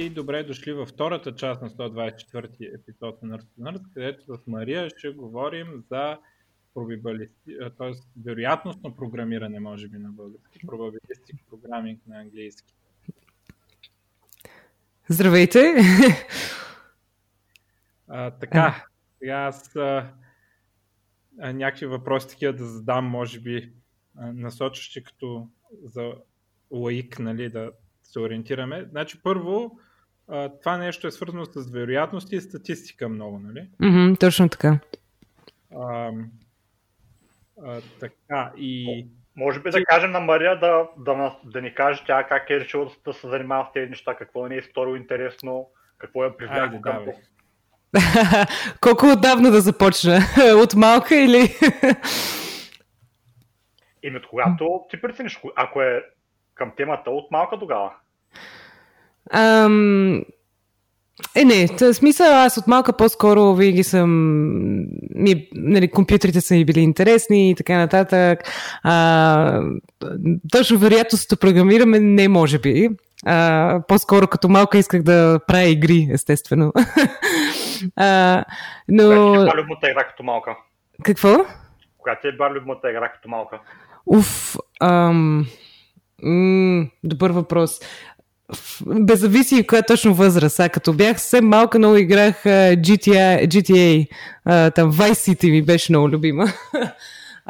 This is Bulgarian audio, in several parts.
Здравейте и добре дошли във втората част на 124 епизод на Nerd Nerd, където с Мария ще говорим за т.е. вероятностно програмиране, може би на български, probabilistic programming на английски. Здравейте! А, така, сега аз а, а, някакви въпроси такива да задам, може би насочващи като за лаик, нали, да се ориентираме. Значи първо, това нещо е свързано с вероятности и статистика много, нали? Mm-hmm, точно така. А, а, така и... Може би да кажем на Мария да, да, да ни каже тя как е решила да се занимава с тези неща, какво не е сторило интересно, какво е привлякло към да, Колко отдавна да започна? От малка или? Еми от когато ти прецениш, ако е към темата от малка тогава. Ам... Е, не, в смисъл аз от малка по-скоро винаги съм, ми, нали, компютрите са ми били интересни и така нататък. А, точно вероятността програмираме не може би. А, по-скоро като малка исках да правя игри, естествено. а, но... Коя ти е любимата игра като малка? Какво? Коя ти е била любимата игра като малка? Уф, ам... М- добър въпрос. Без зависи коя точно възраст. А като бях съвсем малка, много играх GTA, GTA там Vice City ми беше много любима.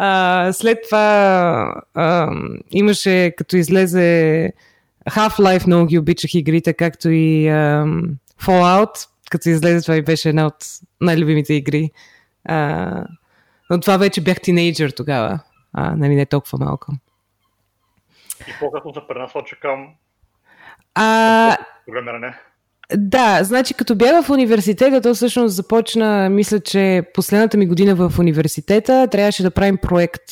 А, след това а, имаше, като излезе Half-Life, много ги обичах игрите, както и а, Fallout, като излезе това и беше една от най-любимите игри. А, но това вече бях тинейджър тогава, а, нали не толкова малко. И по-късно се пренасоча към а... програмиране. Да, значи като бях в университета, то всъщност започна, мисля, че последната ми година в университета трябваше да правим проект,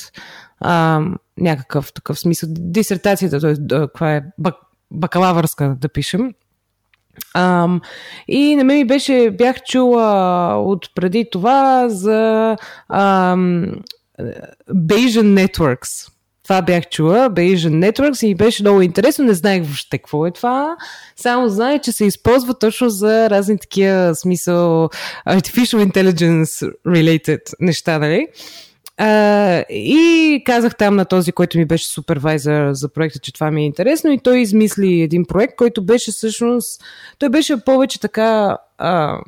а, някакъв такъв смисъл, дисертацията, т.е. каква е бак, бакалавърска да пишем. Um, и на мен ми беше, бях чула от преди това за um, Bayesian Networks това бях чула, Bayesian Networks и беше много интересно, не знаех въобще какво е това, само знаех, че се използва точно за разни такива смисъл artificial intelligence related неща, нали? Uh, и казах там на този, който ми беше супервайзър за проекта, че това ми е интересно и той измисли един проект, който беше всъщност, той беше повече така uh,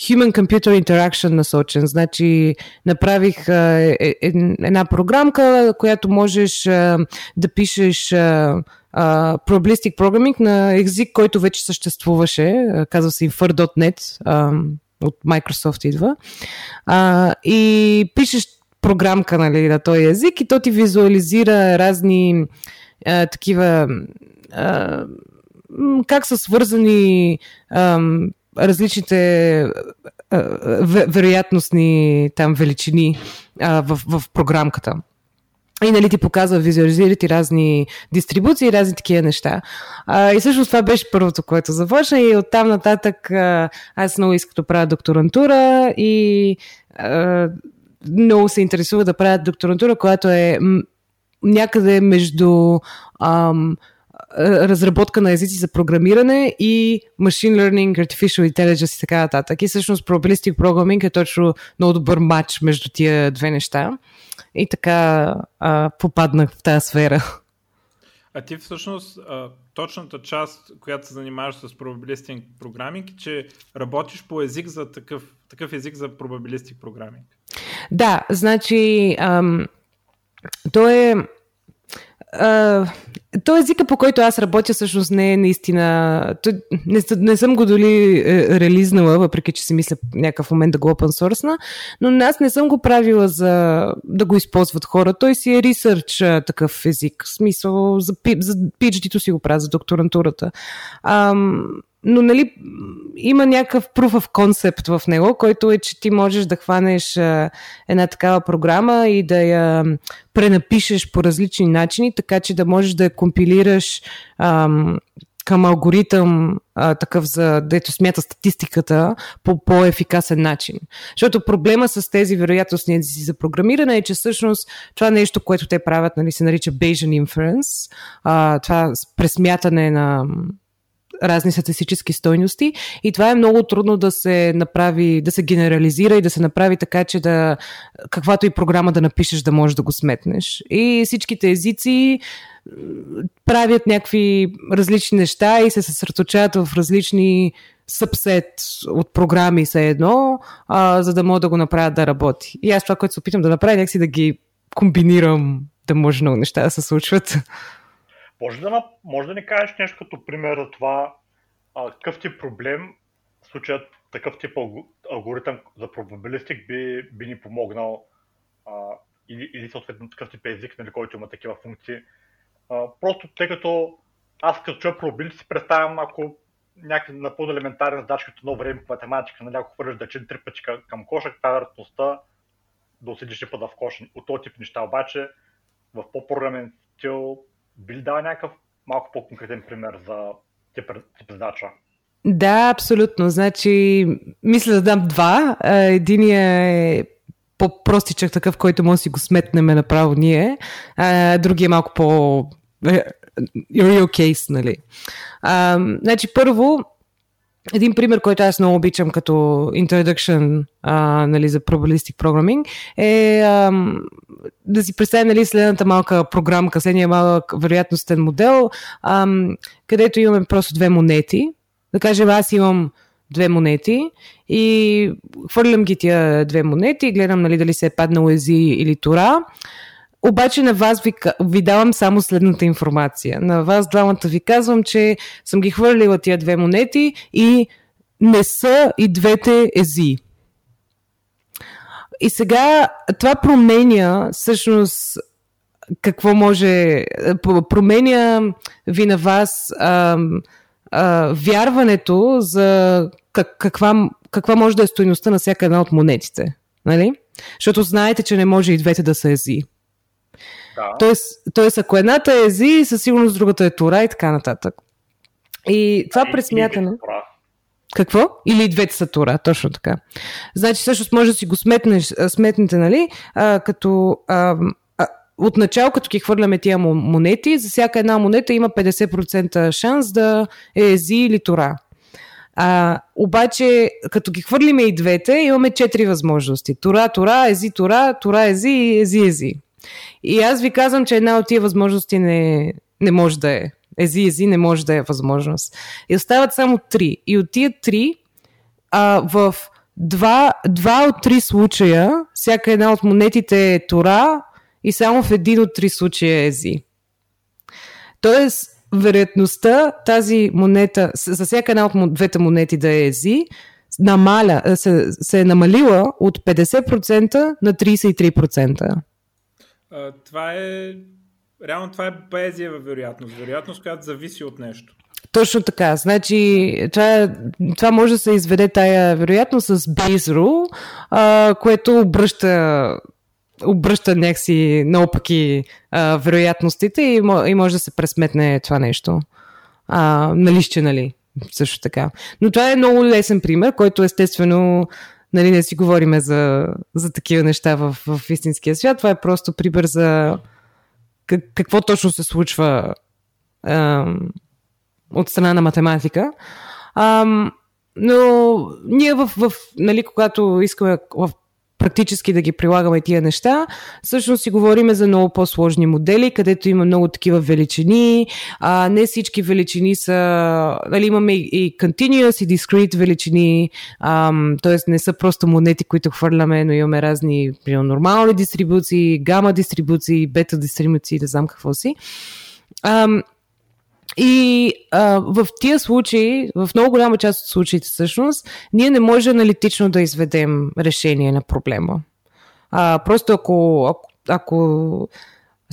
Human-Computer Interaction насочен. Значи направих е, е, една програмка, която можеш а, да пишеш а, Probabilistic Programming на език, който вече съществуваше. Казва се Infer.net. А, от Microsoft идва. А, и пишеш програмка нали, на този език и то ти визуализира разни а, такива а, как са свързани различните вероятностни там величини а, в, в програмката. И нали ти показва, визуализира ти разни дистрибуции, разни такива неща. А, и всъщност това беше първото, което започна и оттам нататък а, аз много исках да правя докторантура и а, много се интересува да правя докторантура, която е някъде между ам, разработка на езици за програмиране и machine learning, artificial intelligence и така нататък. И всъщност probabilistic programming е точно много добър матч между тия две неща. И така а, попаднах в тази сфера. А ти всъщност точната част, която се занимаваш с probabilistic programming, че работиш по език за такъв, такъв език за probabilistic programming. Да, значи ам, то е Uh, то езика, по който аз работя, всъщност не е наистина... Не, не съм го доли е, релизнала, въпреки че си мисля някакъв момент да го open source но аз не съм го правила за да го използват хора. Той си е ресърч такъв език. В смисъл, за, за PhD-то си го правя, за докторантурата. Um, но нали, има някакъв proof of concept в него, който е, че ти можеш да хванеш а, една такава програма и да я пренапишеш по различни начини, така че да можеш да я компилираш ам, към алгоритъм а, такъв за дето смята статистиката по по-ефикасен начин. Защото проблема с тези вероятностни езици за програмиране е, че всъщност това нещо, което те правят, нали, се нарича Bayesian Inference, а, това пресмятане на разни статистически стойности и това е много трудно да се направи, да се генерализира и да се направи така, че да каквато и програма да напишеш да можеш да го сметнеш. И всичките езици правят някакви различни неща и се съсредоточават в различни събсет от програми са едно, а, за да мога да го направят да работи. И аз това, което се опитам да направя, някакси да ги комбинирам, да може много неща да се случват. Може да, може да ни кажеш нещо като пример за това, какъв ти проблем, в случая такъв тип алгоритъм за пробабилистик би, би ни помогнал а, или, или съответно такъв тип език, нали, който има такива функции. А, просто тъй като аз като чуя пробабилистик си представям, ако някакъв на по-елементарен задача, като едно време по математика, нали, ако хвърляш да чин три пъти към коша, каква е вероятността да отседиш път в коша. От този тип неща обаче в по-програмен стил би ли дава някакъв малко по-конкретен пример за тип, тип задача? Да, абсолютно. Значи, мисля да дам два. Единия е по-простичък такъв, който може да си го сметнем направо ние. Другия е малко по е, real case, нали. А, значи, първо, един пример, който аз много обичам като introduction а, нали, за probabilistic programming е а, да си представим нали, следната малка програмка, следния малък вероятностен модел, а, където имаме просто две монети. Да кажем, аз имам две монети и хвърлям ги тия две монети гледам нали, дали се е паднал ези или тора. Обаче на вас ви, ви давам само следната информация. На вас двамата ви казвам, че съм ги хвърлила тия две монети и не са и двете ези. И сега това променя всъщност какво може, променя ви на вас а, а, вярването за как, каква, каква може да е стоеността на всяка една от монетите. Нали? Защото знаете, че не може и двете да са ези. Да. Тоест, тоест, ако едната е ези, със сигурност другата е тура и така нататък. И това а, пресмятане... Какво? Или двете са тура, точно така. Значи, всъщност може да си го сметнеш, сметнете, нали, а, като а, отначало, като ги хвърляме тия монети, за всяка една монета има 50% шанс да е ези или тура. А, обаче, като ги хвърлиме и двете, имаме четири възможности. Тура, тура, ези, тура, тура, ези и ези, ези. И аз ви казвам, че една от тия възможности не, не може да е. Ези, ези не може да е възможност. И остават само три. И от тия три, а, в два, два от три случая, всяка една от монетите е Тора и само в един от три случая е Ези. Тоест, вероятността тази монета, за всяка една от двете монети да е Ези, намаля, се, се е намалила от 50% на 33% това е. Реално това е поезия вероятност. Вероятност, която зависи от нещо. Точно така. Значи, това, това може да се изведе тая вероятност с base което обръща обръща някакси наопаки а, вероятностите и, и може да се пресметне това нещо. А, налище, нали? Също така. Но това е много лесен пример, който естествено нали, не си говориме за, за такива неща в, в истинския свят. Това е просто пример за как, какво точно се случва ам, от страна на математика. Ам, но ние в, в нали, когато искаме в практически да ги прилагаме тия неща. Всъщност си говорим за много по-сложни модели, където има много такива величини. А, не всички величини са... Нали, имаме и continuous и discrete величини, т.е. не са просто монети, които хвърляме, но имаме разни примерно, нормални дистрибуции, гама дистрибуции, бета дистрибуции, да знам какво си. Ам, и а, в тия случаи, в много голяма част от случаите всъщност, ние не може аналитично да изведем решение на проблема. А, просто ако, ако, ако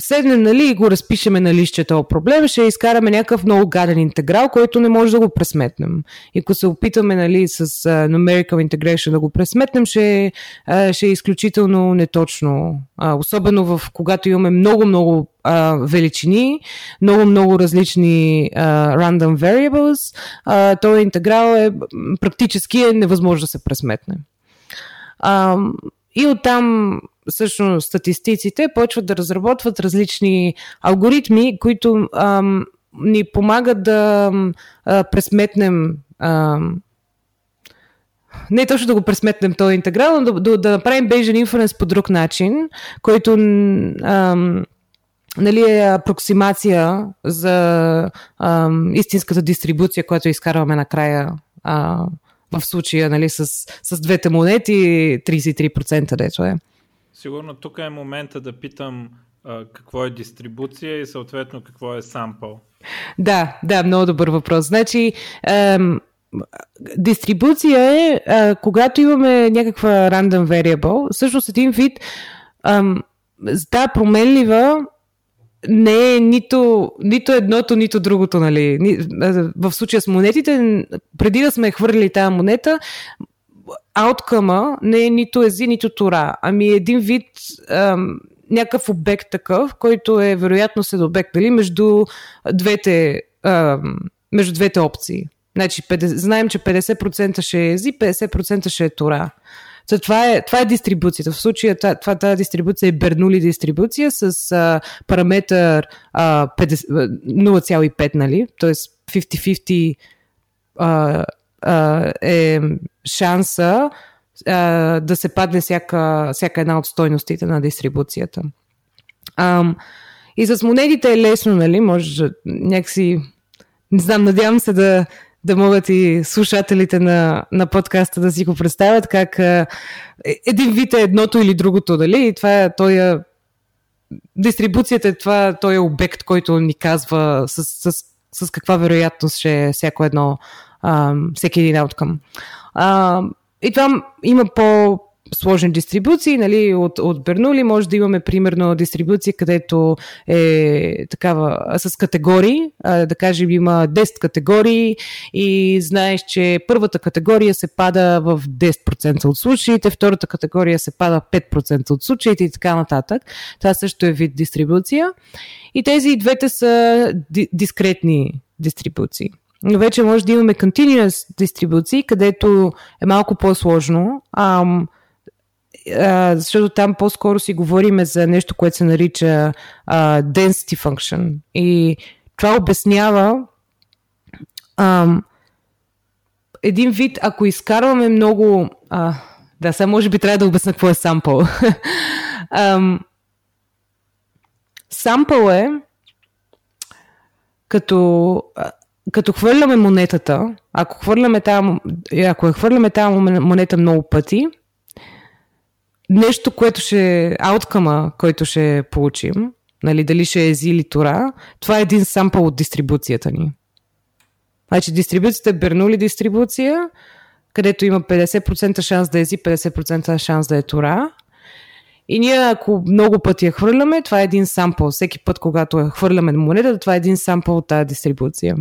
седнем нали, и го разпишеме на лище този проблем, ще изкараме някакъв много гаден интеграл, който не може да го пресметнем. И ако се опитаме нали, с uh, numerical integration да го пресметнем, ще, uh, ще е изключително неточно. Uh, особено в когато имаме много-много величини, много-много различни uh, random variables, uh, този интеграл е практически е невъзможно да се пресметне. Uh, и оттам всъщност статистиците почват да разработват различни алгоритми, които ам, ни помагат да а, пресметнем а, не точно да го пресметнем този интеграл, но да, да, да направим Bayesian inference по друг начин, който ам, нали, е апроксимация за ам, истинската дистрибуция, която изкарваме накрая а, в случая нали, с, с двете монети 33% дето е. Сигурно тук е момента да питам а, какво е дистрибуция и съответно какво е сампъл. Да, да, много добър въпрос. Значи, ам, дистрибуция е, а, когато имаме някаква random variable, всъщност един вид ам, да, променлива не е нито, нито едното, нито другото, нали. В случая с монетите, преди да сме хвърли тази монета, ауткъма не е нито ези, нито тора, ами един вид ам, някакъв обект такъв, който е вероятно след обект, нали, между двете, ам, между двете опции. Значи, 50, знаем, че 50% ще е ези, 50% ще е тора. То това, е, това е дистрибуцията. В случая това, тази дистрибуция е Бернули дистрибуция с а, параметър а, 0,5, нали? Тоест 50-50 а, а, е шанса а, да се падне всяка, всяка една от стойностите на дистрибуцията. А, и с монетите е лесно, нали? Може някакси... Не знам, надявам се да, да могат и слушателите на, на подкаста да си го представят как е, един вид е едното или другото, дали? И това е той е, дистрибуцията е това, той е обект, който ни казва с, с, с каква вероятност ще е всяко едно, а, всеки един ауткъм. А, и това има по сложни дистрибуции, нали, от, от Бернули може да имаме примерно дистрибуция, където е такава с категории, да кажем има 10 категории и знаеш, че първата категория се пада в 10% от случаите, втората категория се пада 5% от случаите и така нататък. Това също е вид дистрибуция. И тези двете са ди- дискретни дистрибуции. Но вече може да имаме continuous дистрибуции, където е малко по-сложно. Ам, а, защото там по-скоро си говориме за нещо, което се нарича а, density function. И това обяснява ам, един вид, ако изкарваме много... А, да, сега може би трябва да обясня какво е сампъл. сампъл е като, като хвърляме монетата, ако хвърляме тази, ако я хвърляме тази монета много пъти, нещо, което ще ауткъма, който ще получим, нали, дали ще е ези или тора, това е един сампъл от дистрибуцията ни. Значи дистрибуцията е Бернули дистрибуция, където има 50% шанс да е ези, 50% шанс да е тора. И ние, ако много пъти я хвърляме, това е един сампъл. Всеки път, когато я хвърляме на монета, това е един сампъл от тази дистрибуция.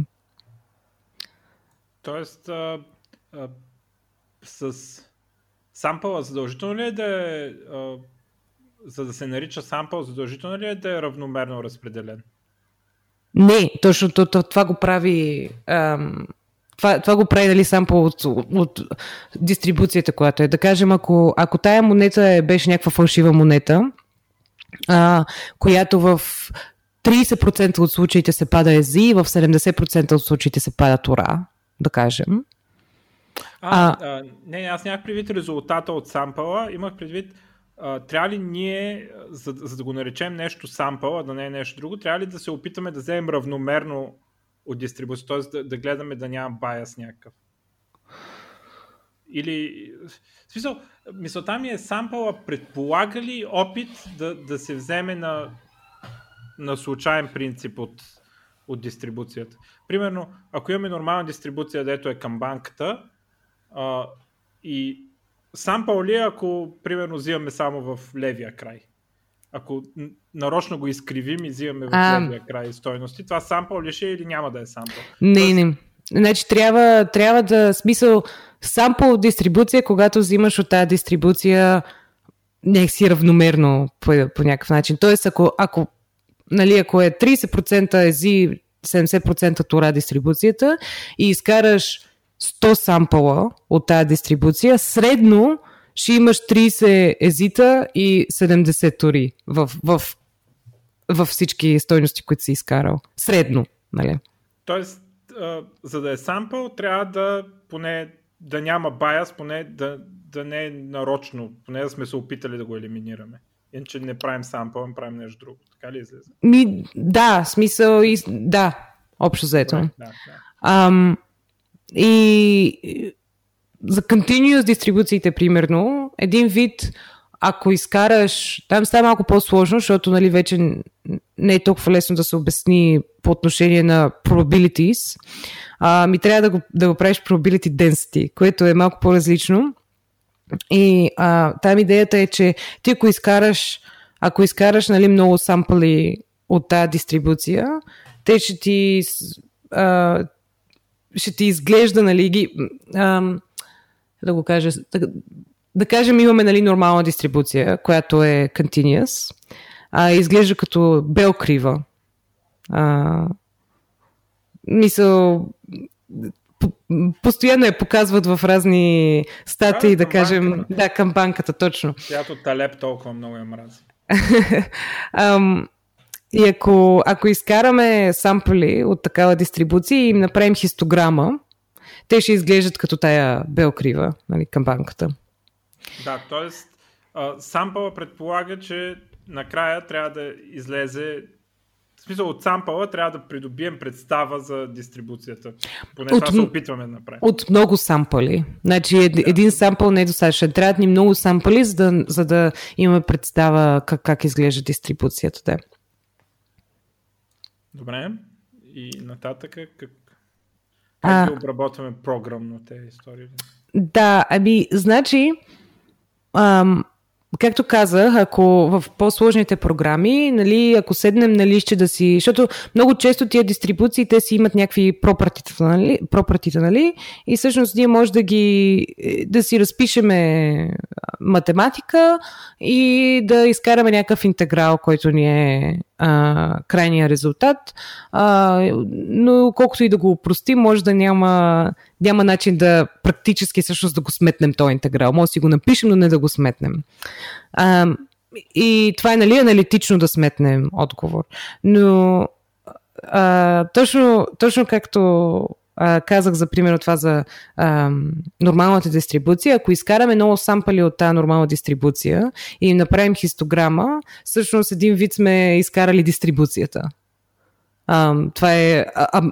Тоест, а, а, с сампъла задължително ли е да е, а, за да се нарича сампъл, задължително ли е да е равномерно разпределен? Не, точно това, го прави ам, това, това го прави нали, сампъл от, от, от дистрибуцията, която е. Да кажем, ако, ако тая монета е, беше някаква фалшива монета, а, която в 30% от случаите се пада ези, в 70% от случаите се пада тора, да кажем, а, а, не, аз нямах предвид резултата от сампъла, имах предвид а, трябва ли ние, за, за да го наречем нещо сампъл, а да не е нещо друго, трябва ли да се опитаме да вземем равномерно от дистрибуция, т.е. Да, да гледаме да няма баяс някакъв. Или, в смисъл, мисълта ми е сампъла предполага ли опит да, да се вземе на, на случайен принцип от, от дистрибуцията. Примерно, ако имаме нормална дистрибуция, дето е към банката, а, и сампъл ли, ако примерно взимаме само в левия край? Ако нарочно го изкривим и взимаме в а... левия край стойности, това сампъл ли ще е или няма да е сампъл? Не, не. Значи трябва, трябва да, смисъл, сампъл дистрибуция, когато взимаш от тази дистрибуция си равномерно по, по някакъв начин. Тоест, ако, ако, нали, ако е 30% ези, 70% тора дистрибуцията и изкараш 100 сампъла от тази дистрибуция, средно ще имаш 30 езита и 70 тури в, в, в всички стойности, които си изкарал. Средно. Нали? Тоест, за да е сампъл, трябва да поне да няма баяс, поне да, да не е нарочно, поне да сме се опитали да го елиминираме. Иначе не правим сампъл, а правим нещо друго. Така ли излезе? Ми, да, смисъл и... Да, общо заето. Да, да. Ам, и за continuous дистрибуциите, примерно, един вид, ако изкараш, там става малко по-сложно, защото нали, вече не е толкова лесно да се обясни по отношение на probabilities, а, ми трябва да го, да го правиш probability density, което е малко по-различно. И а, там идеята е, че ти ако изкараш, ако изкараш нали, много сампли от тази дистрибуция, те ще ти, а, ще ти изглежда, нали, ги, а, да го кажа, да, да кажем имаме нали, нормална дистрибуция, която е continuous, а, изглежда като бел крива. А, мисъл, постоянно я показват в разни статии, да, да кажем. Да, кампанката, точно. Която Талеп толкова много я мрази. и ако, ако изкараме сампли от такава дистрибуция и им направим хистограма, те ще изглеждат като тая белкрива, нали, кампанката. Да, т.е. сампъла предполага, че накрая трябва да излезе в смисъл от сампъла трябва да придобием представа за дистрибуцията. Поне от, това се опитваме да направим. От много сампали. Значи ед, един сампъл не е достатъчен. Трябва ни много сампали, за да, за да имаме представа как, как изглежда дистрибуцията. Да. Добре. И нататък как, как а, да обработваме програмно тези истории? Да, ами, значи, ам, Както казах, ако в по-сложните програми, нали, ако седнем на лище да си... Защото много често тия дистрибуции, те си имат някакви пропратите, нали, нали? И всъщност ние може да ги... да си разпишеме математика и да изкараме някакъв интеграл, който ни е а, крайния резултат. А, но колкото и да го упростим, може да няма, няма начин да практически всъщност да го сметнем този интеграл. Може да си го напишем, но не да го сметнем. А, и това е нали аналитично да сметнем отговор. Но а, точно, точно както а, казах за пример това за а, нормалната дистрибуция, ако изкараме много сампали от тази нормална дистрибуция и направим хистограма, всъщност един вид сме изкарали дистрибуцията. А, това е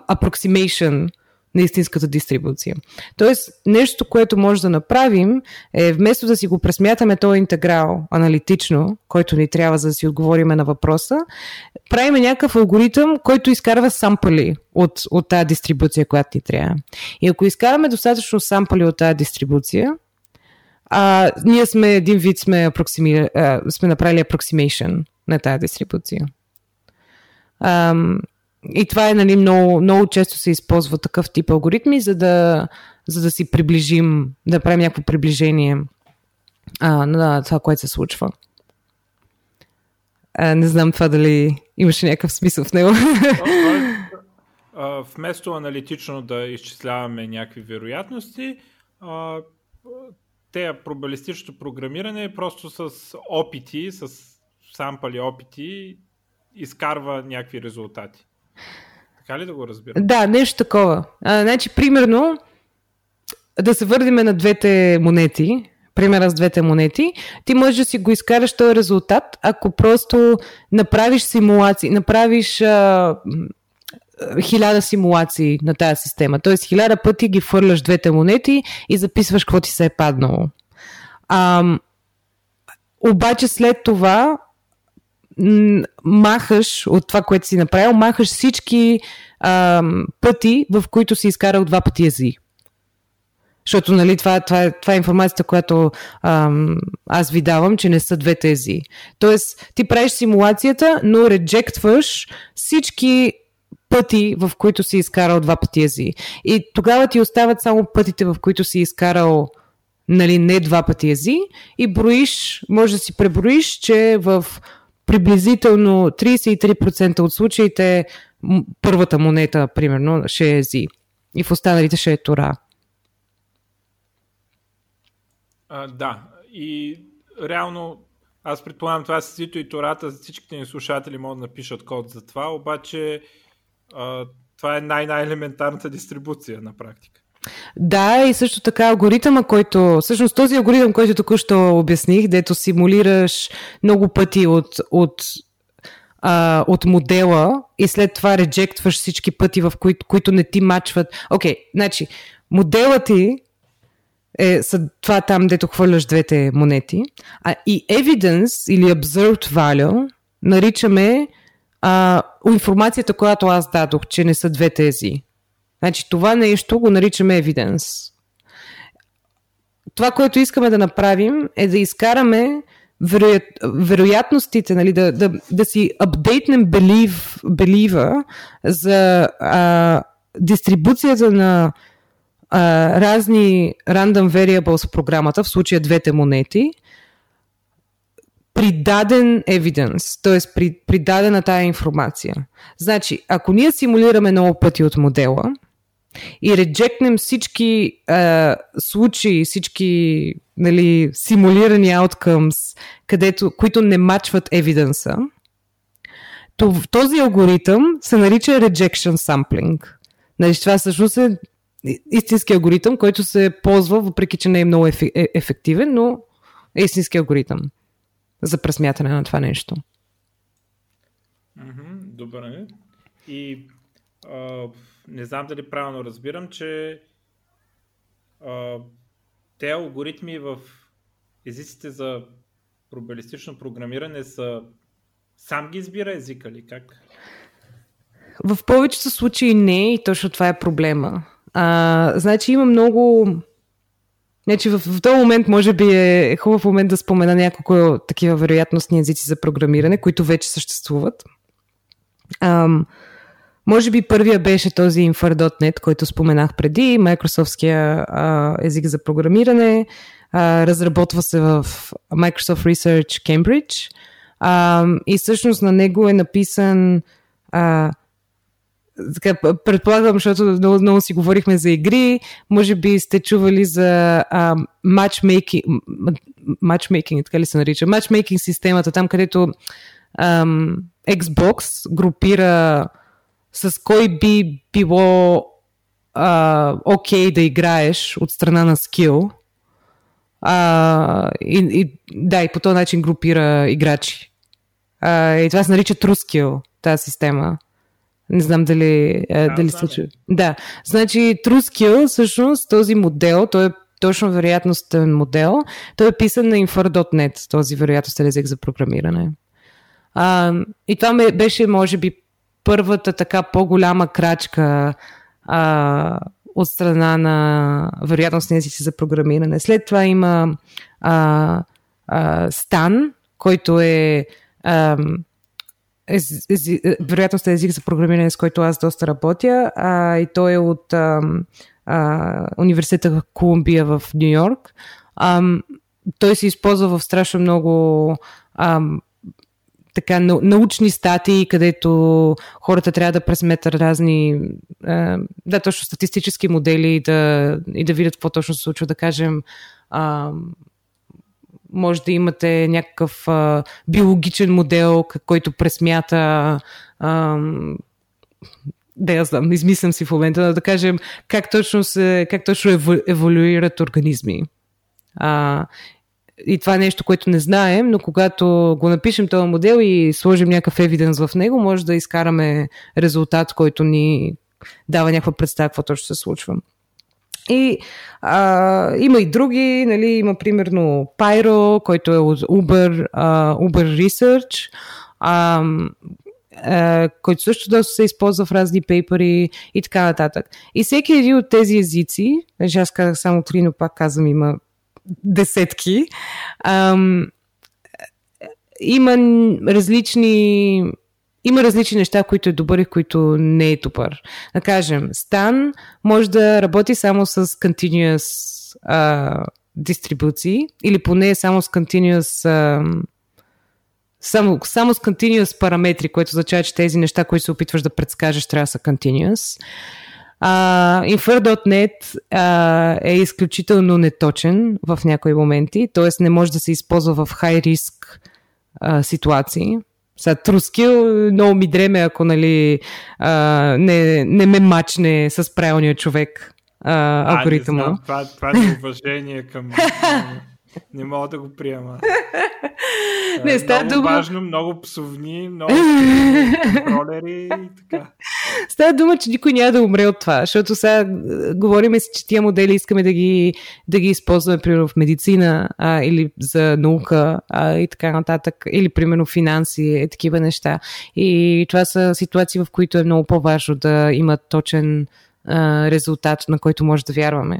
approximation на истинската дистрибуция. Тоест, нещо, което може да направим е вместо да си го пресмятаме този интеграл аналитично, който ни трябва за да си отговориме на въпроса, правим някакъв алгоритъм, който изкарва сампали от, от тази дистрибуция, която ни трябва. И ако изкараме достатъчно сампали от тази дистрибуция, а, ние сме един вид сме, апроксими, а, сме направили approximation на тази дистрибуция. И това е, нали, много, много често се използва такъв тип алгоритми, за да, за да си приближим, да правим някакво приближение а, на това, което се случва. А, не знам това дали имаше някакъв смисъл в него. Вместо аналитично да изчисляваме някакви вероятности, те пробалистичното програмиране е просто с опити, с сампали опити, изкарва някакви резултати. Така ли да го разбирам? Да, нещо такова. А, значи, примерно, да се върнем на двете монети, примера с двете монети, ти можеш да си го изкараш този резултат, ако просто направиш симулации, направиш а, хиляда симулации на тази система. Тоест хиляда пъти ги фърляш двете монети и записваш какво ти се е паднало. А, обаче след това махаш от това, което си направил, махаш всички а, пъти, в които си изкарал два пъти ези. Защото нали, това, това, това е информацията, която ам, аз ви давам, че не са две тези. Тоест, ти правиш симулацията, но реджектваш всички пъти, в които си изкарал два пъти ези. И тогава ти остават само пътите, в които си изкарал нали, не два пъти ези и броиш, може да си преброиш, че в приблизително 33% от случаите първата монета, примерно, ще е Зи. И в останалите ще е Тора. А, да. И реално аз предполагам това с Зито и Тората, всичките ни слушатели могат да напишат код за това, обаче а, това е най-най-елементарната дистрибуция на практика. Да, и също така алгоритъма, който, всъщност този алгоритъм, който току-що обясних, дето симулираш много пъти от, от, а, от модела и след това реджектваш всички пъти, в които, които не ти мачват. Окей, okay, значи, моделът ти е са това там, дето хвърляш двете монети, а и evidence или observed value наричаме а, информацията, която аз дадох, че не са две тези. Значи това нещо го наричаме евиденс. Това, което искаме да направим е да изкараме вероят, вероятностите, нали, да, да, да си апдейтнем believe за а, дистрибуцията на а, разни random variables в програмата, в случая двете монети, при даден evidence, т.е. При, при дадена тая информация. Значи, ако ние симулираме много пъти от модела, и реджекнем всички а, случаи, всички нали, симулирани outcomes, където, които не мачват евиденса, в този алгоритъм се нарича rejection sampling. Нали, това всъщност е истински алгоритъм, който се ползва, въпреки че не е много е, ефективен, но е истински алгоритъм за пресмятане на това нещо. Добре. И а, не знам дали правилно разбирам, че а, те алгоритми в езиците за пробелистично програмиране са сам ги избира езика ли? Как? В повечето случаи не и точно това е проблема. А, значи има много... Значи в, в този момент може би е хубав момент да спомена няколко такива вероятностни езици за програмиране, които вече съществуват. Ам, може би първия беше този Infer.net, който споменах преди, Microsoftския език за програмиране. А, разработва се в Microsoft Research Cambridge. А, и всъщност на него е написан а, така, предполагам, защото много, много си говорихме за игри, може би сте чували за а, matchmaking, така ли се нарича, matchmaking системата, там където ам, Xbox групира с кой би било окей okay да играеш от страна на скил. А, и, и, да, и по този начин групира играчи. А, и това се нарича True Skill, тази система. Не знам дали, да, дали се чу. Да, значи True Skill, всъщност този модел, той е точно вероятностен модел, той е писан на infer.net, този вероятностен език за програмиране. А, и това ме, беше, може би, първата така по-голяма крачка а, от страна на вероятностни езици за програмиране. След това има а, а, Стан, който е а, ез, ез, вероятностен език за програмиране, с който аз доста работя, а, и той е от а, а, университета в Колумбия в Нью Йорк. Той се използва в страшно много а, така научни статии, където хората трябва да пресметат разни, да, точно статистически модели и да, и да видят какво точно се случва. Да кажем, а, може да имате някакъв а, биологичен модел, който пресмята а, да я знам, измислям си в момента, но да кажем как точно, се, как точно еволюират организми. А, и това е нещо, което не знаем, но когато го напишем този модел и сложим някакъв евиденс в него, може да изкараме резултат, който ни дава някаква представа какво точно се случва. И а, има и други, нали, има примерно Pyro, който е от Uber, а, Uber Research, а, а, който също доста се използва в разни пейпери и така нататък. И всеки един от тези езици, аз казах само три, но пак казвам, има десетки. Ам, има различни има различни неща, които е добър и които не е добър. Да кажем, Стан може да работи само с continuous а, дистрибуции или поне само с continuous а, само, само с continuous параметри, което означава, че тези неща, които се опитваш да предскажеш, трябва да са continuous. Uh, Infer.net uh, е изключително неточен в някои моменти, т.е. не може да се използва в risk uh, ситуации. Сега Трускил много ми дреме, ако нали, а, не, не ме мачне с правилния човек а, алгоритъма. А, не знам, това, това е уважение към... Не мога да го приема. Не, е, става много дума... важно, много псовни, много контролери и така. Става дума, че никой няма да умре от това, защото сега говорим си, че тия модели искаме да ги, да ги използваме, примерно в медицина а, или за наука а, и така нататък, или примерно финанси, и такива неща. И това са ситуации, в които е много по-важно да имат точен резултат, на който може да вярваме.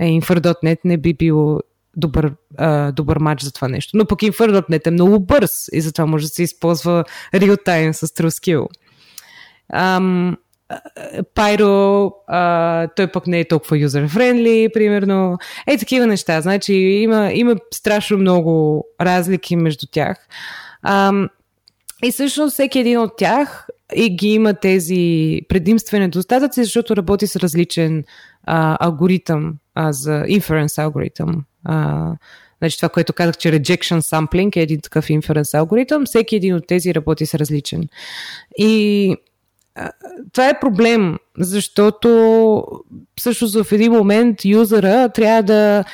Infer.net не би бил добър, а, добър матч за това нещо. Но пък Infer.net е много бърз и затова може да се използва real-time с TrueSkill. Ам, Pyro, а, той пък не е толкова user-friendly, примерно. Е, такива неща. Значи има, има страшно много разлики между тях. Ам, и всъщност всеки един от тях и ги има тези предимства и недостатъци, защото работи с различен а, алгоритъм а, за inference алгоритъм. А, значи това, което казах, че rejection sampling е един такъв inference алгоритъм, всеки един от тези работи с различен. И а, това е проблем, защото всъщност в един момент юзера трябва да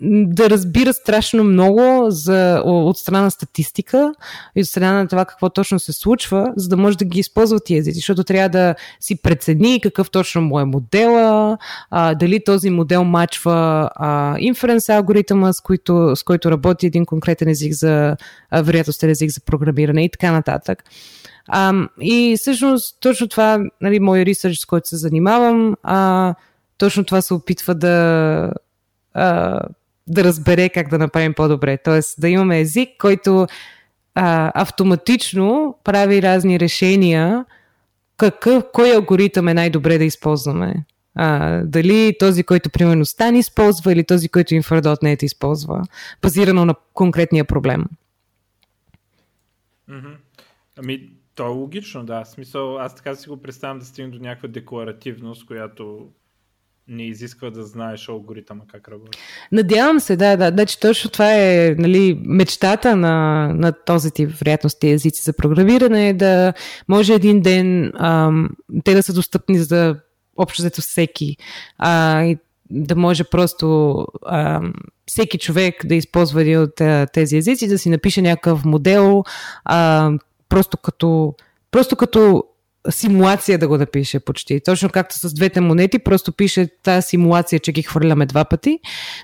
да разбира страшно много за, от страна на статистика и от страна на това какво точно се случва, за да може да ги използва тези езици, защото трябва да си прецени какъв точно му е модела, а, дали този модел мачва а, инференс алгоритъма, с който, с който работи един конкретен език за а, вероятностен език за програмиране и така нататък. А, и всъщност точно това, нали, мой ресърч, с който се занимавам, а, точно това се опитва да а, да разбере как да направим по-добре. Тоест да имаме език, който а, автоматично прави разни решения какъв, кой алгоритъм е най-добре да използваме. А, дали този, който примерно Стан използва или този, който Infrared.net използва, базирано на конкретния проблем. Mm-hmm. Ами, то е логично, да. В смисъл, аз така си го представям да стигне до някаква декларативност, която не изисква да знаеш алгоритъма как работи. Надявам се, да, да. Значи точно това е нали, мечтата на, на този тип вероятности езици за програмиране, да може един ден ам, те да са достъпни за общо взето всеки. А, и да може просто а, всеки човек да използва един от тези езици, да си напише някакъв модел, а, просто като просто като симулация да го напише почти. Точно както с двете монети, просто пише тази симулация, че ги хвърляме два пъти,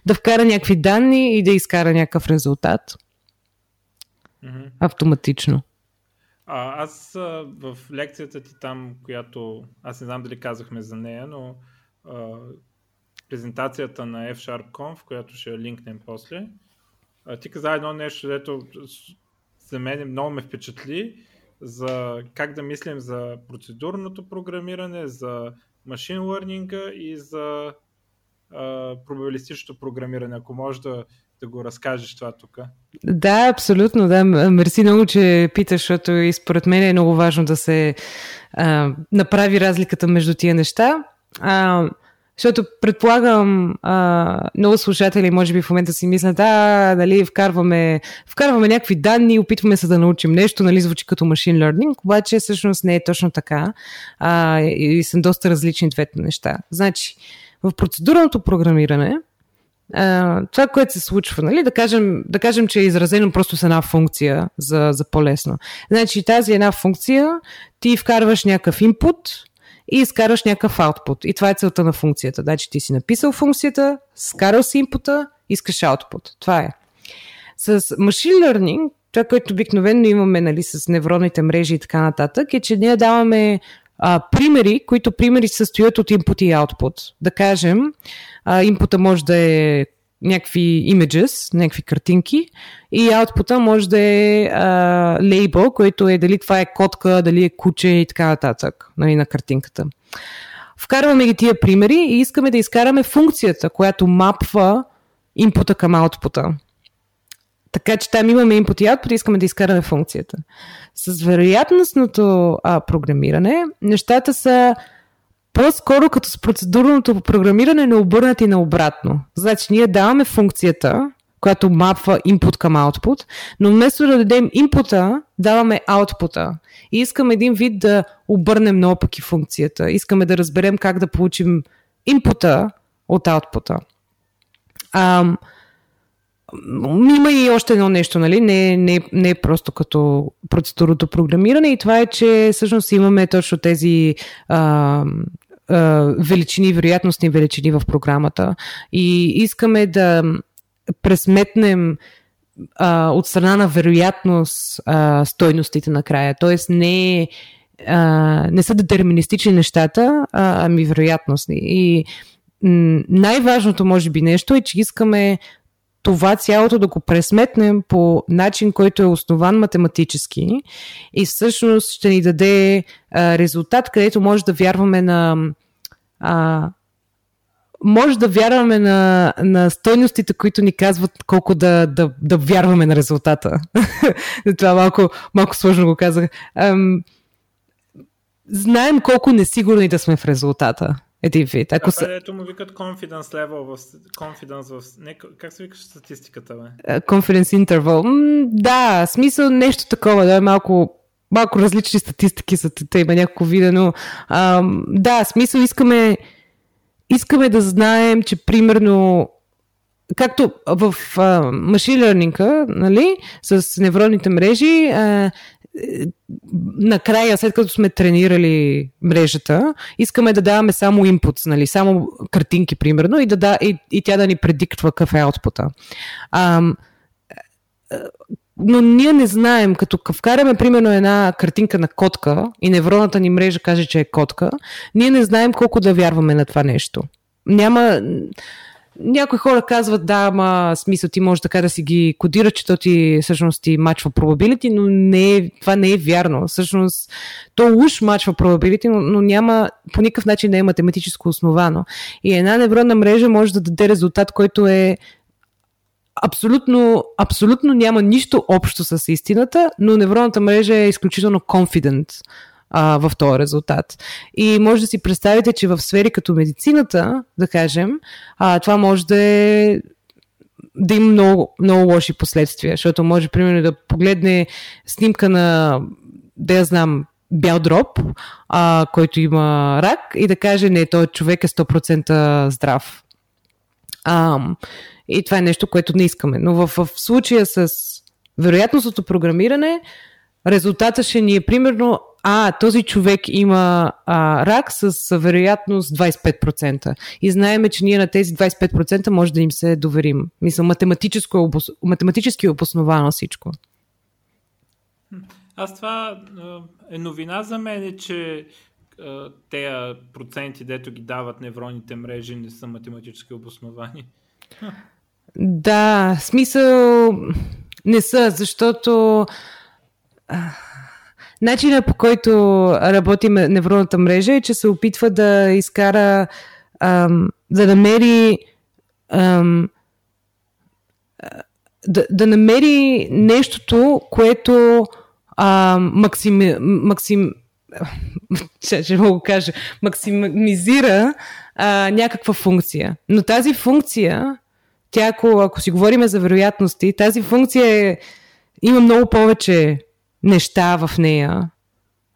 да вкара някакви данни и да изкара някакъв резултат. Mm-hmm. Автоматично. А, аз а, в лекцията ти там, която аз не знам дали казахме за нея, но а, презентацията на F-Sharp.conf, която ще линкнем после, а, ти каза едно нещо, което за мен много ме впечатли за как да мислим за процедурното програмиране, за машин лърнинга и за а, probabiliстичното програмиране. Ако можеш да, да го разкажеш това тук. Да, абсолютно. Да. Мерси много, че питаш, защото и според мен е много важно да се а, направи разликата между тия неща. А, защото предполагам, а, много слушатели може би в момента си мислят, да, нали, вкарваме, вкарваме някакви данни, опитваме се да научим нещо, нали, звучи като машин learning, обаче всъщност не е точно така а, и са доста различни двете неща. Значи, в процедурното програмиране, Uh, това, което се случва, нали, да кажем, да кажем, че е изразено просто с една функция за, за по-лесно. Значи тази една функция, ти вкарваш някакъв input, и изкараш някакъв output. И това е целта на функцията. Значи ти си написал функцията, скарал си инпута, искаш output. Това е. С machine learning, това, което обикновено имаме нали, с невронните мрежи и така нататък, е, че ние даваме а, примери, които примери състоят от input и output. Да кажем, а, инпута може да е някакви images, някакви картинки и output може да е лейбъл, който е дали това е котка, дали е куче и така нататък нали, на картинката. Вкарваме ги тия примери и искаме да изкараме функцията, която мапва инпута към аутпута. Така че там имаме input и output и искаме да изкараме функцията. С вероятностното а, програмиране нещата са по-скоро като с процедурното програмиране не обърнати наобратно. Значи ние даваме функцията, която мапва input към output, но вместо да дадем инпута, даваме output И искаме един вид да обърнем наопаки функцията. Искаме да разберем как да получим инпута от output Um, има и още едно нещо, нали? Не, не, не е просто като процедурното програмиране и това е, че всъщност имаме точно тези а, величини, вероятностни величини в програмата и искаме да пресметнем а, от страна на вероятност а, стойностите накрая. Тоест не, а, не са детерминистични нещата, а, ами вероятностни. И най-важното, може би, нещо е, че искаме това цялото да го пресметнем по начин, който е основан математически и всъщност ще ни даде а, резултат, където може да вярваме на а, може да вярваме на, на стойностите, които ни казват колко да, да, да вярваме на резултата. Това малко, малко сложно го казах. Ам, знаем колко несигурни да сме в резултата. Един вид. Ако са... Ето му викат confidence level, в, confidence в... Не, как се викаш статистиката, бе? Confidence interval. М, да, смисъл нещо такова, да е малко малко различни статистики за те, има някакво видено. Uh, да, смисъл искаме искаме да знаем, че примерно както в машин лернинга, нали, с невронните мрежи, а, накрая, след като сме тренирали мрежата, искаме да даваме само inputs, нали, само картинки, примерно, и, да, да, и, и тя да ни предиктва какъв е output но ние не знаем, като вкараме примерно една картинка на котка и невронната ни мрежа каже, че е котка, ние не знаем колко да вярваме на това нещо. Няма някои хора казват, да, ама смисъл ти може така да си ги кодира, че то ти всъщност ти мачва probability, но не е, това не е вярно. Всъщност то уж мачва probability, но, но няма, по никакъв начин не е математическо основано. И една невронна мрежа може да даде резултат, който е абсолютно, абсолютно няма нищо общо с истината, но невронната мрежа е изключително confident а, в този резултат. И може да си представите, че в сфери като медицината, да кажем, а, това може да е да има много, много лоши последствия, защото може, примерно, да погледне снимка на, да я знам, бял дроб, а, който има рак и да каже, не, този човек е 100% здрав. А, и това е нещо, което не искаме. Но в, в случая с вероятностното програмиране, резултата ще ни е примерно а, този човек има а, рак с вероятност 25%. И знаеме, че ние на тези 25% може да им се доверим. Мисля, математически е, обос... математически е обосновано всичко. Аз това е новина за мен, че тези проценти, дето ги дават невроните мрежи, не са математически обосновани. Да, смисъл не са, защото начинът по който работи невронната мрежа е, че се опитва да изкара, ам, да намери ам, да, да намери нещото, което ам, максим, максим, мога кажа, максимизира а, някаква функция. Но тази функция, тя ако, ако си говорим за вероятности, тази функция е, има много повече неща в нея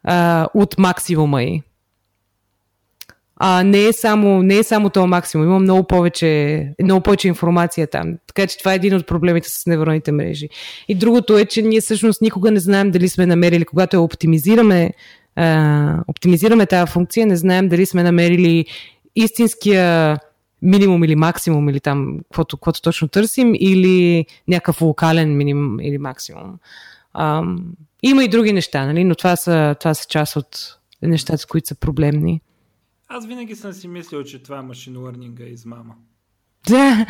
а, от максимума й. А не е само, не е само това максимум, има много повече, много повече информация там. Така че това е един от проблемите с невронните мрежи. И другото е, че ние всъщност никога не знаем дали сме намерили, когато я оптимизираме, а, оптимизираме тази функция, не знаем дали сме намерили истинския минимум или максимум, или там, каквото, каквото точно търсим, или някакъв локален минимум или максимум. Ам, има и други неща, нали? но това са, това са част от нещата, които са проблемни. Аз винаги съм си мислил, че това машин лърнинга е измама. Да.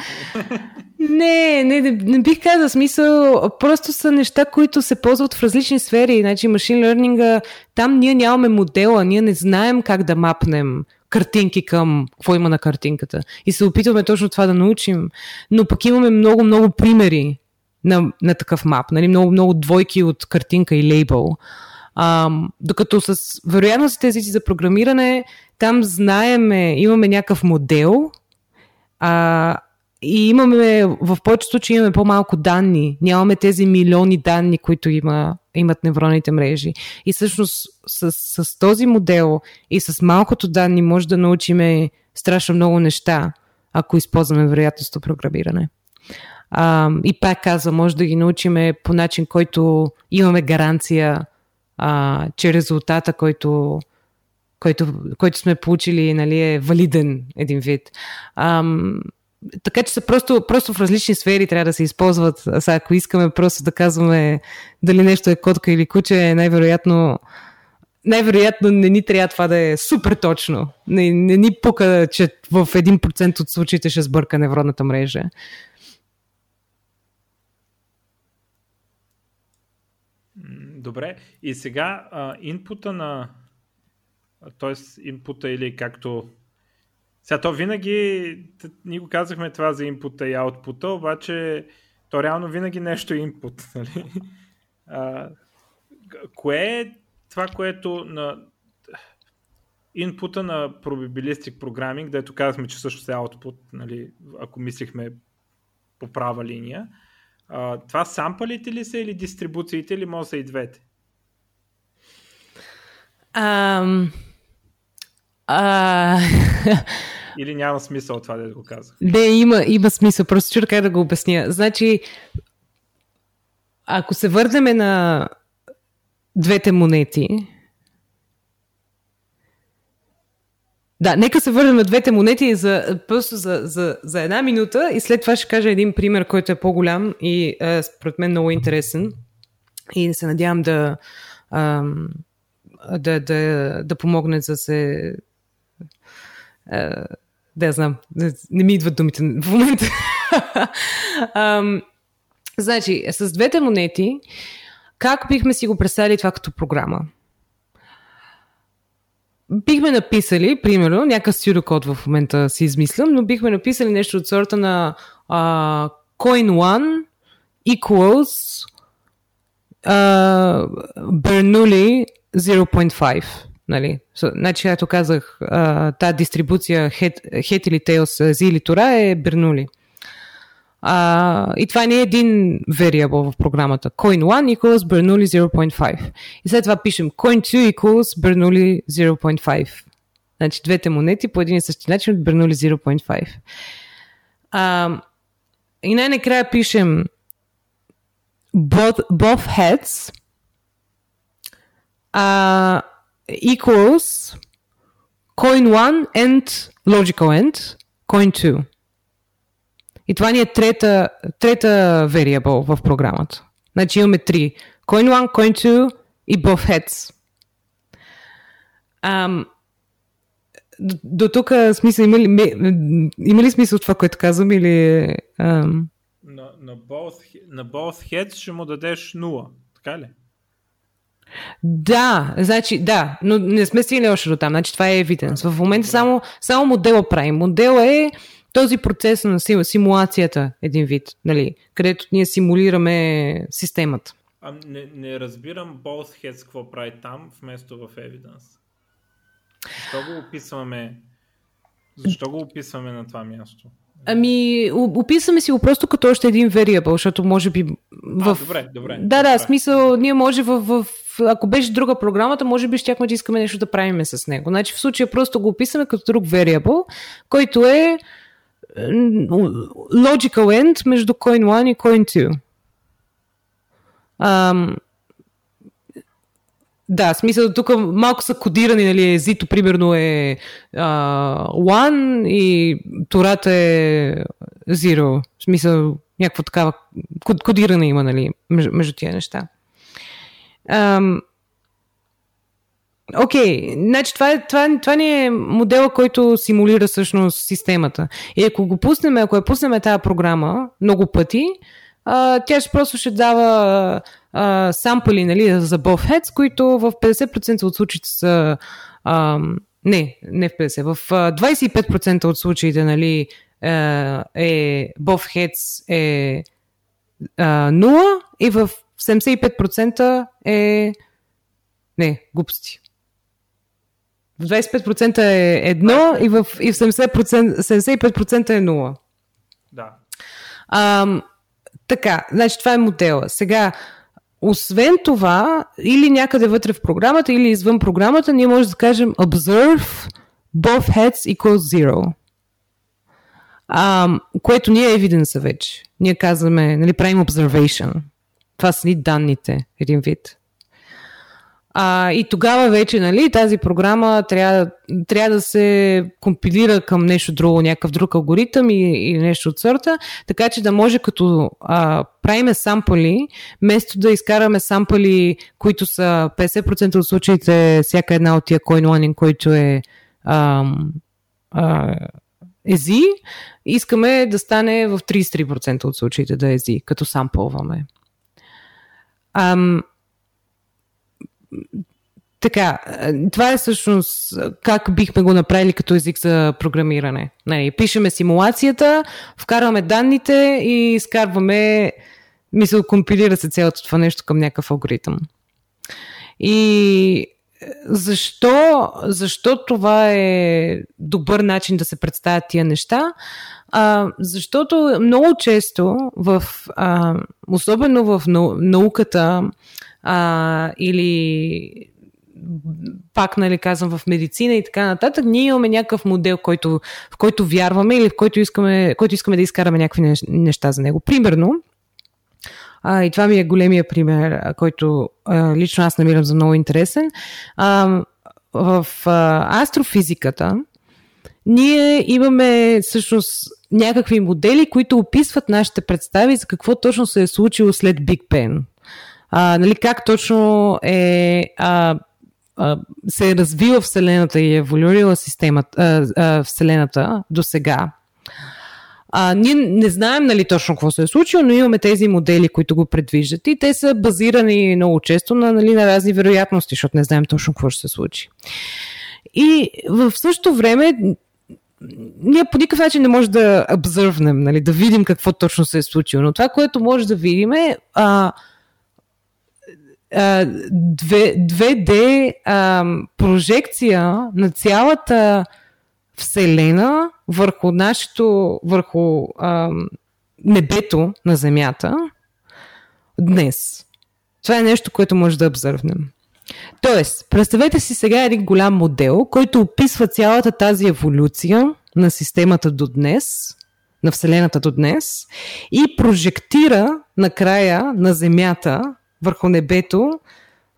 не, не, не, не бих казал смисъл. Просто са неща, които се ползват в различни сфери. Значи машин лърнинга, там ние нямаме модела, ние не знаем как да мапнем картинки към какво има на картинката. И се опитваме точно това да научим. Но пък имаме много, много примери на, на такъв мап. Нали? Много, много двойки от картинка и лейбъл. А, докато с вероятностите езици за програмиране, там знаеме, имаме някакъв модел а, и имаме, в повечето случаи имаме по-малко данни. Нямаме тези милиони данни, които има, имат невронните мрежи. И всъщност с, с този модел и с малкото данни може да научиме страшно много неща, ако използваме вероятностно програмиране. А, и пак казвам, може да ги научиме по начин, който имаме гаранция, а, че резултата, който, който, който сме получили, нали, е валиден един вид. А, така че са просто, просто в различни сфери трябва да се използват. А сега, ако искаме просто да казваме дали нещо е котка или куче, най-вероятно най-вероятно не ни трябва това да е супер точно. Не, не ни пука, че в 1% от случаите ще сбърка невронната мрежа. Добре, и сега а, инпута на т.е. инпута или както сега то винаги, ние го казахме това за инпута и аутпута, обаче то реално винаги нещо е инпут. Нали? А, кое е това, което на инпута на probabilistic programming, дето казахме, че също е output, нали, ако мислихме по права линия, а, това сампалите ли са или дистрибуциите или може са и двете? Um, uh... Или няма смисъл това да го казах? Не, има, има смисъл. Просто чуя как да го обясня. Значи, ако се върнем на двете монети, Да, нека се върнем на двете монети за, просто за, за, за една минута и след това ще кажа един пример, който е по-голям и е, според мен много интересен и се надявам да, да, да, да помогне за се е, да, знам. Не ми идват думите в момента. um, значи, с двете монети, как бихме си го представили това като програма? Бихме написали, примерно, някакъв псевдокод в момента си измислям, но бихме написали нещо от сорта на uh, coin1 equals uh, Bernoulli 0.5. Нали? Значи, както казах, тази дистрибуция head или tails, Z или Тора е Бернули. А, и това не е един variable в програмата. Coin 1 equals Bernoulli 0.5. И след това пишем coin 2 equals Bernoulli 0.5. Значи двете монети по един и същи начин от Bernoulli 0.5. А, и най-накрая пишем both, both heads а, equals coin 1 and logical end, coin 2. И това ни е трета, трета variable в програмата. Значи имаме три. Coin 1, coin 2 и both heads. Ам, до, тук смисъл, има ли, има ли смисъл това, което казвам или... Ам... На, на, both, на both heads ще му дадеш 0, така ли? Да, значи, да, но не сме стигнали още до там. Значи това е евиденс. В момента само, само модела правим. Модел е този процес на симулацията, един вид, нали, където ние симулираме системата. А, не, не разбирам heads какво прави там, вместо в evidence. Защо го описваме? Защо го описваме на това място? Ами, описваме си го просто като още един variable, защото може би в... А, добре, добре. Да, да, смисъл, ние може в, в... Ако беше друга програмата, може би щяхме да искаме нещо да правиме с него. Значи в случая просто го описваме като друг variable, който е logical end между coin 1 и coin 2. Ам, да, смисъл, тук малко са кодирани, нали, езито примерно е а, one и турата е zero. В смисъл, някаква такава кодиране има, нали, между, между тия неща. Окей, okay, значи това, това, това ни е модела, който симулира всъщност системата. И ако го пуснем, ако я пуснем тази програма много пъти, а, тя ще просто ще дава а, сампли нали, за Heads, които в 50% от случаите са а, не, не в 50, в 25% от случаите нали, е Heads е а, 0 и в 75% е не, глупости. В 25% е едно и в, и в 70%, 75% е 0. Да. А, така, значи това е модела. Сега, освен това, или някъде вътре в програмата, или извън програмата, ние можем да кажем observe both heads equals zero. А, което ние е evidence вече. Ние казваме, нали, правим observation. Това са ни данните, един вид. А, и тогава вече нали, тази програма трябва, трябва да се компилира към нещо друго, някакъв друг алгоритъм или нещо от сорта, така че да може като а, правиме сампали, вместо да изкараме сампали, които са 50% от случаите, всяка една от тия coin който е а, а, ези, искаме да стане в 33% от случаите да е ези, като сампълваме. Ам, така, това е всъщност как бихме го направили като език за програмиране. Нали, пишеме симулацията, вкарваме данните и изкарваме, мисля, компилира се цялото това нещо към някакъв алгоритъм. И защо, защо това е добър начин да се представят тия неща? А, защото много често, в, а, особено в науката а, или пак, нали, казвам, в медицина и така нататък, ние имаме някакъв модел, който, в който вярваме или в който искаме, който искаме да изкараме някакви неща за него. Примерно, а, и това ми е големия пример, който а, лично аз намирам за много интересен. А, в а, астрофизиката ние имаме всъщност някакви модели, които описват нашите представи за какво точно се е случило след Биг Бен. А, нали, как точно е а, а, се е развила Вселената и е еволюирала системата, а, а, Вселената до сега. А, ние не знаем нали, точно какво се е случило, но имаме тези модели, които го предвиждат и те са базирани много често на, нали, на разни вероятности, защото не знаем точно какво ще се случи. И в същото време ние по никакъв начин не можем да обзървнем, нали, да видим какво точно се е случило. Но това, което може да видим е а, 2D а, прожекция на цялата Вселена върху нашето, върху а, небето на Земята днес. Това е нещо, което може да обзървнем. Тоест, представете си сега един голям модел, който описва цялата тази еволюция на системата до днес, на Вселената до днес и прожектира накрая на Земята върху небето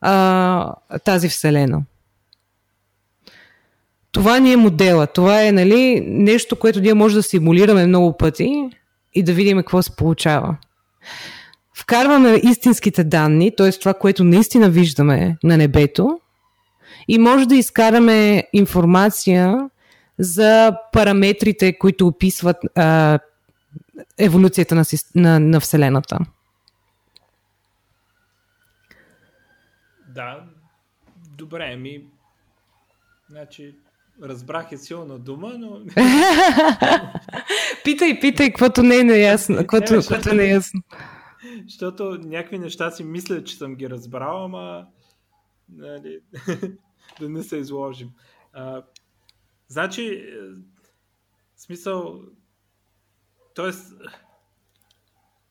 а, тази Вселена. Това ни е модела. Това е нали, нещо, което ние може да симулираме много пъти и да видим какво се получава. Вкарваме истинските данни, т.е. това, което наистина виждаме на небето и може да изкараме информация за параметрите, които описват а, еволюцията на, на, на Вселената. Да, добре, ми. Значи, разбрах е силна дума, но... питай, питай, каквото не е наясно. Каквото, не, защото, не е ясно. Защото някакви неща си мисля, че съм ги разбрал, ама нали, да не се изложим. А, значи, смисъл, т.е.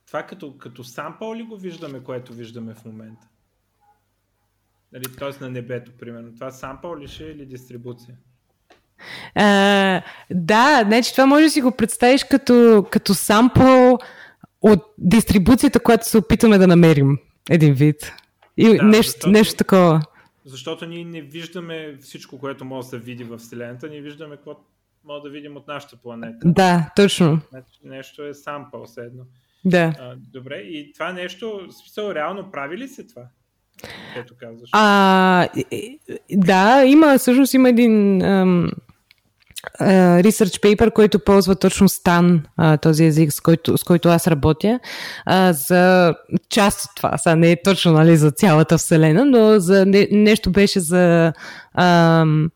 това като, като сампъл ли го виждаме, което виждаме в момента? Нали, т.е. на небето, примерно. Това сампъл ли ще е или дистрибуция? А, да, значи това може да си го представиш като, като сампъл от дистрибуцията, която се опитаме да намерим един вид. И да, нещо, защото, нещо такова. Защото ние не виждаме всичко, което може да се види в Вселената, ние виждаме какво може да видим от нашата планета. Да, точно. Значи, нещо е сампъл, седно. Да. А, добре, и това нещо, смисъл, реално прави ли се това? Ето казваш. А, да, има, всъщност има един ам, research paper, който ползва точно Stan, uh, този език, с който, с който аз работя, за част от това. Сега не е точно нали, за цялата Вселена, но за не, нещо беше за uh,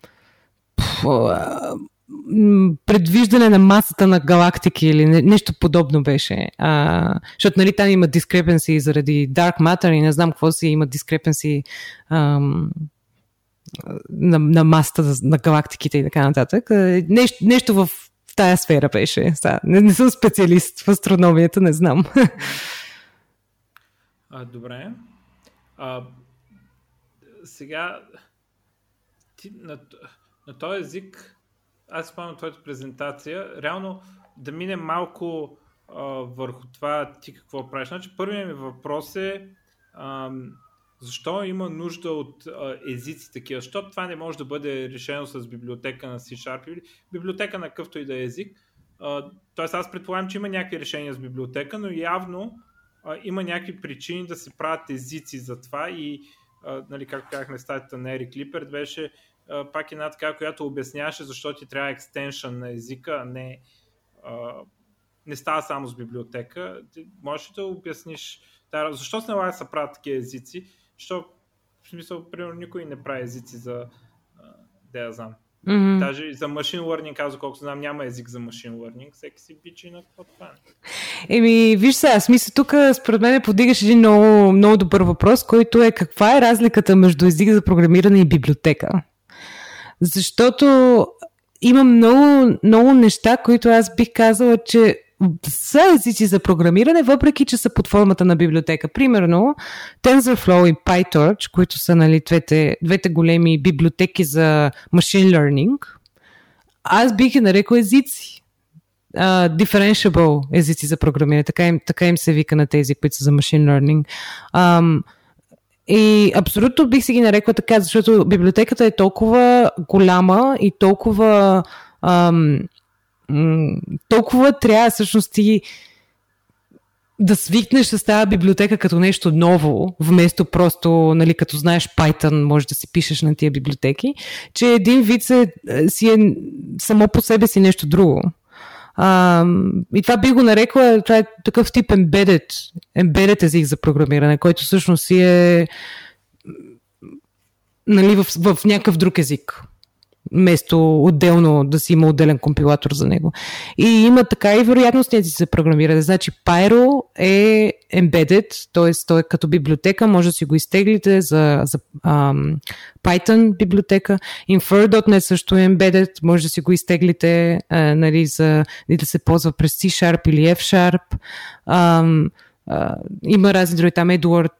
предвиждане на масата на галактики или нещо подобно беше. А, защото нали, там има discrepancy заради Dark Matter и не знам какво си, има ам, на, на масата на галактиките и така нататък. Нещо, нещо в тая сфера беше. Не, не съм специалист в астрономията, не знам. А, добре. А, сега ти, на, на този език, аз спомням твоята презентация, реално да минем малко а, върху това ти какво правиш. Значи, първият ми въпрос е а, защо има нужда от а, езици такива? Защото това не може да бъде решено с библиотека на C-Sharp или библиотека на какъвто и да е език. тоест аз предполагам, че има някакви решения с библиотека, но явно а, има някакви причини да се правят езици за това и а, нали, както казахме статията на Ерик Клипер, беше а, пак една така, която обясняваше защо ти трябва екстеншън на езика, а не, а, не става само с библиотека. Ти можеш ли да обясниш защо се налага да се правят такива езици? Защо, в смисъл, примерно, никой не прави езици за да я знам. Mm-hmm. Даже и за машин learning, казва колко знам, няма език за машин learning. Всеки си бичи на какво това Еми, виж сега, смисъл, тук според мен подигаш един много, много добър въпрос, който е каква е разликата между език за програмиране и библиотека? Защото има много, много неща, които аз бих казала, че са езици за програмиране, въпреки че са под формата на библиотека. Примерно, TensorFlow и PyTorch, които са нали, двете, двете големи библиотеки за machine learning, аз бих ги нарекал езици. Uh, differentiable езици за програмиране. Така им, така им се вика на тези, които са за machine learning. Um, и абсолютно бих си ги нарекла така, защото библиотеката е толкова голяма и толкова ам, толкова трябва всъщност ти да свикнеш с тази библиотека като нещо ново, вместо просто, нали, като знаеш Python, може да си пишеш на тия библиотеки, че един вид се, си е само по себе си нещо друго. А, и това би го нарекла, това е такъв тип embedded, embedded език за програмиране, който всъщност си е нали, в, в някакъв друг език вместо отделно да си има отделен компилатор за него. И има така и вероятности да се програмира. Значи Pyro е embedded, т.е. той е като библиотека, може да си го изтеглите за, за um, Python библиотека. Infer.NET също е embedded, може да си го изтеглите uh, нали, за, и да се ползва през C-Sharp или F-Sharp. Um, Има разни други, там Едуард,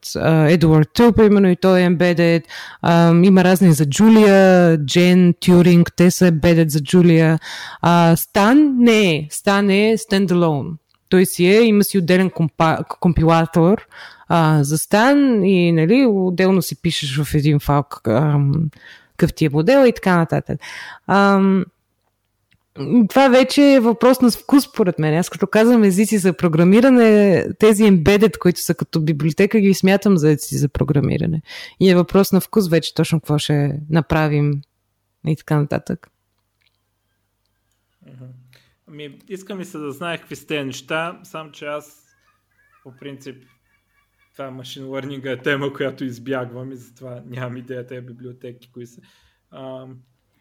Едуард Тъл, примерно, и той е embedded. Uh, има разни за Джулия, Джен, Тюринг, те са embedded за Джулия. Uh, Стан не е. Стан е standalone. Той си е, има си отделен компа, компилатор uh, за Стан и нали, отделно си пишеш в един файл какъв ти е модел и така нататък. Um, това вече е въпрос на вкус, според мен. Аз като казвам езици за програмиране, тези embedded, които са като библиотека, ги смятам за езици за програмиране. И е въпрос на вкус вече точно какво ще направим и така нататък. Ами, искам и се да знае какви сте неща, само че аз по принцип това машин learning е тема, която избягвам и затова нямам идея тези библиотеки, кои са. А,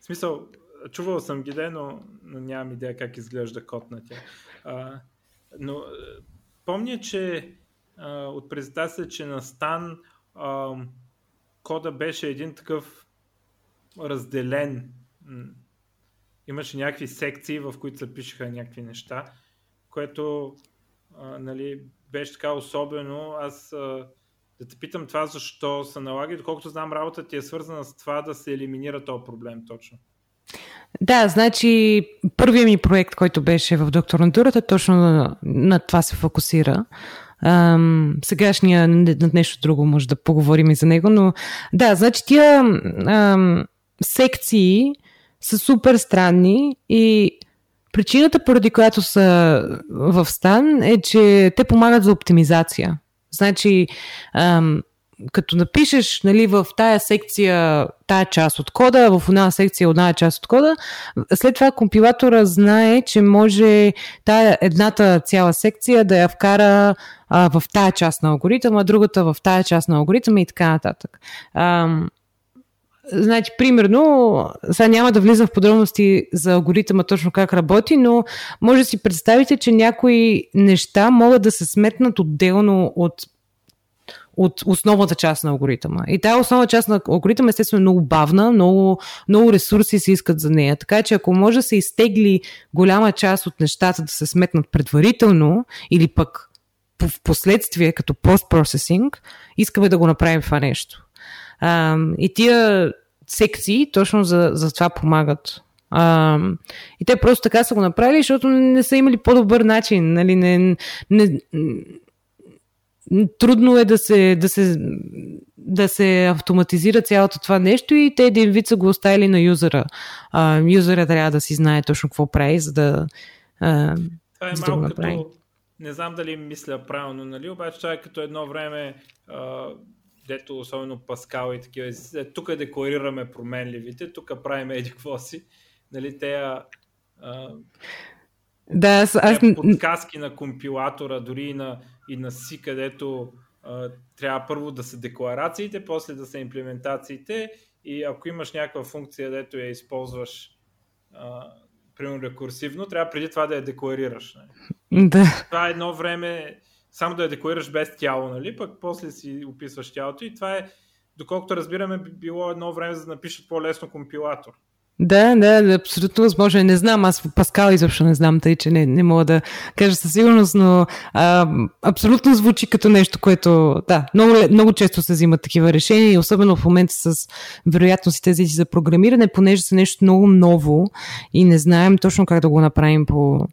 в смисъл, чувал съм ги, но, но нямам идея как изглежда код на тях. Но помня, че а, от презентация, че на Стан а, кода беше един такъв разделен. Имаше някакви секции, в които се пишеха някакви неща, което а, нали, беше така особено. Аз а, да те питам това защо се налага и доколкото знам работа ти е свързана с това да се елиминира този проблем точно. Да, значи първият ми проект, който беше в докторантурата, точно на, на това се фокусира. Ам, сегашния на нещо друго може да поговорим и за него, но да, значи тия ам, секции са супер странни и причината, поради която са в стан е, че те помагат за оптимизация. Значи, ам, като напишеш нали, в тая секция тая част от кода, в една секция една част от кода, след това компилатора знае, че може тая едната цяла секция да я вкара а, в тая част на алгоритъма, другата в тая част на алгоритъма и така нататък. А, Значи, примерно, сега няма да влизам в подробности за алгоритъма точно как работи, но може да си представите, че някои неща могат да се сметнат отделно от от основната част на алгоритъма. И тази основна част на алгоритъма естествено е много бавна, много, много ресурси се искат за нея. Така че ако може да се изтегли голяма част от нещата да се сметнат предварително или пък в последствие като постпроцесинг, искаме да го направим това нещо. А, и тия секции точно за, за това помагат. А, и те просто така са го направили, защото не са имали по-добър начин. Нали? Не, не, трудно е да се, да се, да се автоматизира цялото това нещо и те един вид са го оставили на юзера. А, юзера трябва да си знае точно какво прави, за да. А, това е малко да като. Не знам дали мисля правилно, нали? Обаче това е като едно време, а, дето особено Паскал и такива. Е, тук декларираме променливите, тук правим еди какво си. Нали, те а, да, аз, аз... подсказки на компилатора, дори и на, и на си, където а, трябва първо да са декларациите, после да са имплементациите и ако имаш някаква функция, дето я използваш а, примерно рекурсивно, трябва преди това да я декларираш. Нали? Да. Това е едно време само да я декларираш без тяло, нали? пък после си описваш тялото и това е, доколкото разбираме, било едно време за да напишат по-лесно компилатор. Да, да, абсолютно възможно. Не знам, аз Паскал изобщо не знам, тъй че не, не мога да кажа със сигурност, но а, абсолютно звучи като нещо, което, да, много, много често се взимат такива решения особено в момента с вероятностите за програмиране, понеже са нещо много ново и не знаем точно как да го направим по,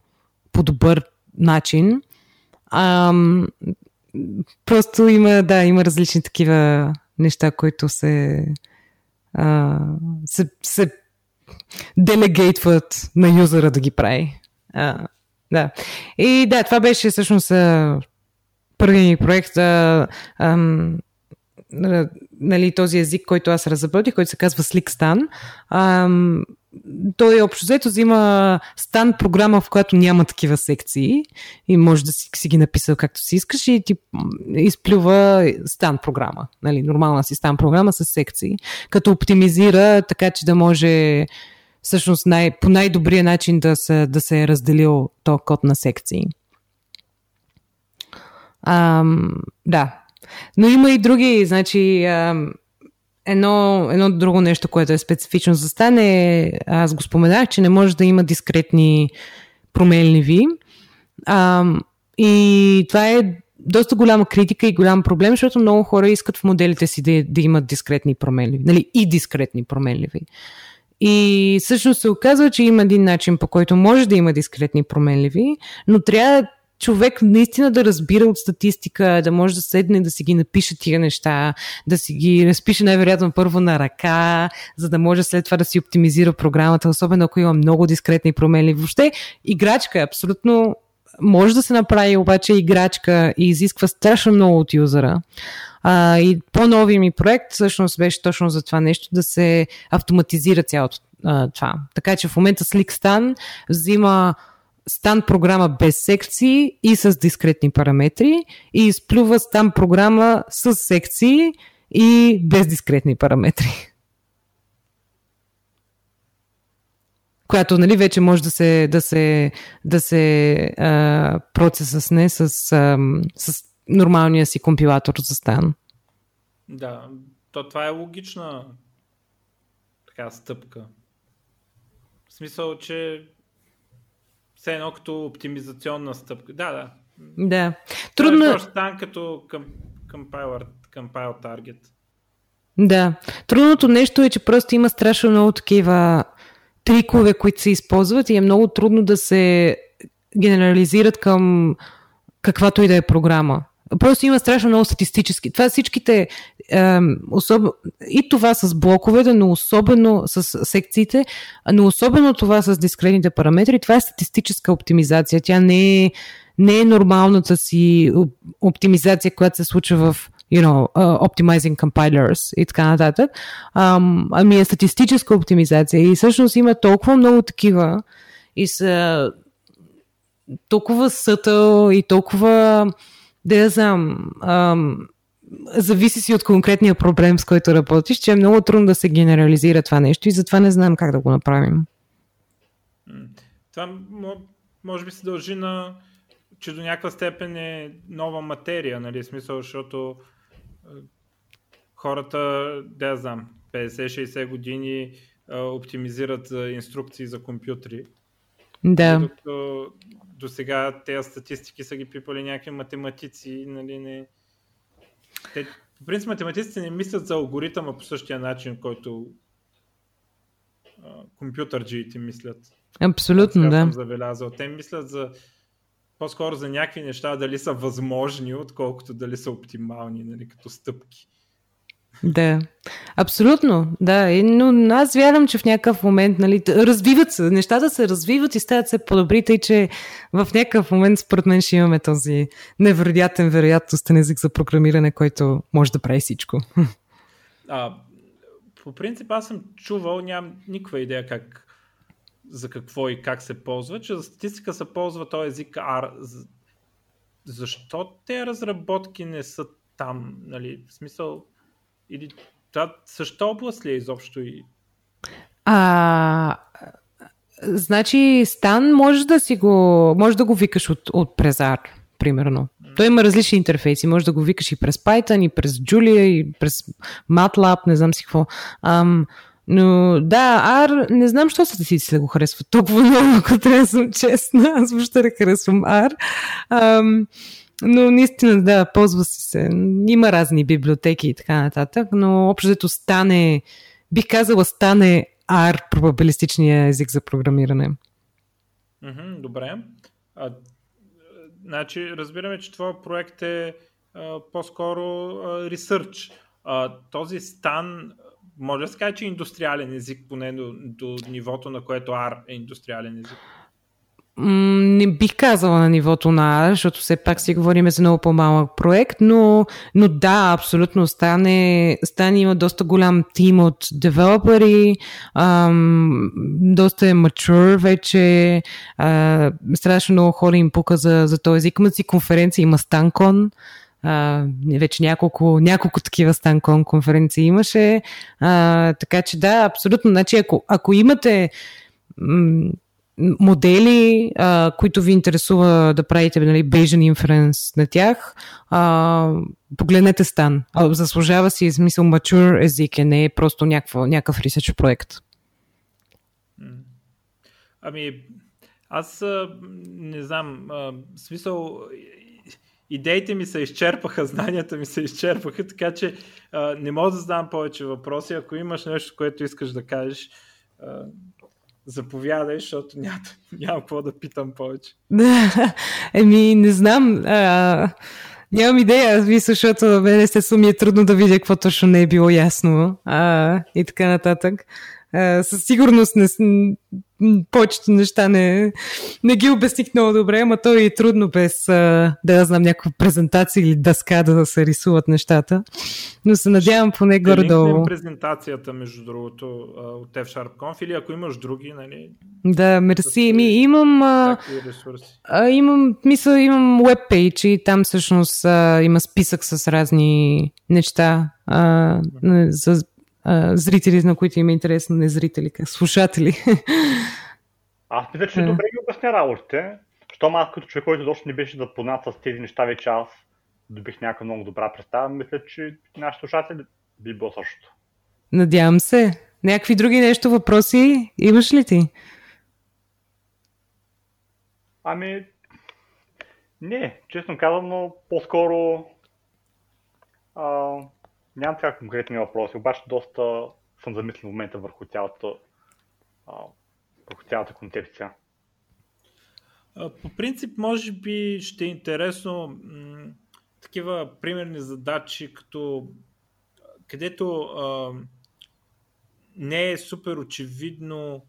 по добър начин. А, просто има, да, има различни такива неща, които се, а, се, се делегейтват на юзера да ги прави. А, да. И да, това беше всъщност първият ми проект. А, ам, нали, този език, който аз разработих, който се казва SlickStan. Ам, той общо взето взима стан програма, в която няма такива секции и може да си, си ги написал както си искаш и ти изплюва стан програма, нали, нормална си стан програма с секции, като оптимизира така, че да може всъщност най, по най-добрия начин да се, да се е разделил то код на секции. Ам, да. Но има и други, значи, ам, едно, едно друго нещо, което е специфично за стане, аз го споменах, че не може да има дискретни променливи. Ам, и това е доста голяма критика и голям проблем, защото много хора искат в моделите си да, да имат дискретни променливи. Нали, и дискретни променливи. И всъщност се оказва, че има един начин, по който може да има дискретни променливи, но трябва човек наистина да разбира от статистика, да може да седне да си ги напише тия неща, да си ги разпише най-вероятно първо на ръка, за да може след това да си оптимизира програмата, особено ако има много дискретни промени. Въобще, играчка е абсолютно може да се направи, обаче играчка и изисква страшно много от юзера. А, и по-нови ми проект всъщност беше точно за това нещо, да се автоматизира цялото а, това. Така че в момента SlickStan взима стан програма без секции и с дискретни параметри и изплюва стан програма с секции и без дискретни параметри. която нали, вече може да се, да се, да се а, процесъсне с, а, с нормалния си компилатор за стан. Да, то това е логична така стъпка. В смисъл, че все едно като оптимизационна стъпка. Да, да. Да. Трудно е. Стан като compiler, compile target. Да. Трудното нещо е, че просто има страшно много такива трикове, които се използват и е много трудно да се генерализират към каквато и да е програма. Просто има страшно много статистически. Това всичките, е, особ... и това с блоковете, но особено с секциите, но особено това с дискретните параметри, това е статистическа оптимизация. Тя не е, не е нормалната си оптимизация, която се случва в you know, uh, optimizing compilers и така нататък. Um, ами е статистическа оптимизация и всъщност има толкова много такива и са толкова сътъл и толкова да я знам, ам, зависи си от конкретния проблем, с който работиш, че е много трудно да се генерализира това нещо и затова не знам как да го направим. Това може би се дължи на че до някаква степен е нова материя, нали, смисъл, защото хората, да знам, 50-60 години оптимизират инструкции за компютри. Да. Докато до сега тези статистики са ги пипали някакви математици, нали, не... Те, по принцип математиците не мислят за алгоритъма по същия начин, който компютърджиите мислят. Абсолютно, Сега да. съм забелязал. Те мислят за по-скоро за някакви неща, дали са възможни, отколкото дали са оптимални, нали, като стъпки. Да, абсолютно, да. И, но аз вярвам, че в някакъв момент, нали, развиват се, нещата се развиват и стават се по-добри, тъй че в някакъв момент, според мен, ще имаме този невероятен, вероятностен език за програмиране, който може да прави всичко. А, по принцип, аз съм чувал, нямам никаква идея как за какво и как се ползва, че за статистика се ползва този език R. Защо те разработки не са там? Нали? В смисъл, или това същата област ли е изобщо? И... А, значи, Стан може да си го, може да го викаш от, от презар, примерно. Той има различни интерфейси. Може да го викаш и през Python, и през Julia, и през MATLAB, не знам си какво. Ам, но да, R, не знам, що статистиците да го харесват толкова много, ако трябва да съм честна. Аз въобще не харесвам R. Ам, но наистина, да, ползва си се. Има разни библиотеки и така нататък, но общото стане, бих казала, стане R, probabiliстичния език за програмиране. Mm-hmm, добре. А, значи, разбираме, че твой проект е а, по-скоро а, research. А, този стан може да се каже, че е индустриален език, поне до, до нивото, на което R е индустриален език? Не бих казала на нивото на R, защото все пак си говорим за много по-малък проект, но, но да, абсолютно стане, стане има доста голям тим от девелопери, ам, доста е mature вече, а, страшно много хора им пука за, за този език. Имат си конференция, има Станкон, Uh, вече няколко, няколко такива станкон конференции имаше. Uh, така че да, абсолютно. Значи, ако, ако имате м- модели, uh, които ви интересува да правите нали, Bayesian inference на тях, uh, погледнете стан. Uh, заслужава си смисъл mature език, е не е просто някакъв, някакъв research проект. Ами, аз не знам, смисъл идеите ми се изчерпаха, знанията ми се изчерпаха, така че а, не мога да задам повече въпроси. Ако имаш нещо, което искаш да кажеш, а, заповядай, защото няма, няма какво да питам повече. Еми, не знам. А, нямам идея, мисля, защото мен естествено ми е трудно да видя какво точно не е било ясно а, и така нататък. Uh, със сигурност не, повечето неща не, не ги обясних много добре, ама то е трудно без uh, да знам някаква презентация или дъска да се рисуват нещата. Но се надявам поне горе-долу. презентацията, между другото, от F-Sharp Conf или ако имаш други, нали? Да, мерси. Ми, имам, а, а, имам, мисля, имам веб-пейдж и там всъщност а, има списък с разни неща а, за зрители, на които им е интересно, не зрители, как слушатели. Аз мисля, че добре ги обясня работите. Щом аз като човек, който доста не беше запознат с тези неща, вече аз добих някаква много добра представа. Мисля, че нашите слушатели би било също. Надявам се. Някакви други нещо въпроси имаш ли ти? Ами, не, честно казвам, но по-скоро а, Нямам така конкретни въпроси, обаче доста съм замислил в момента върху цялата, върху цялата концепция. По принцип, може би ще е интересно м- такива примерни задачи, като където а, не е супер очевидно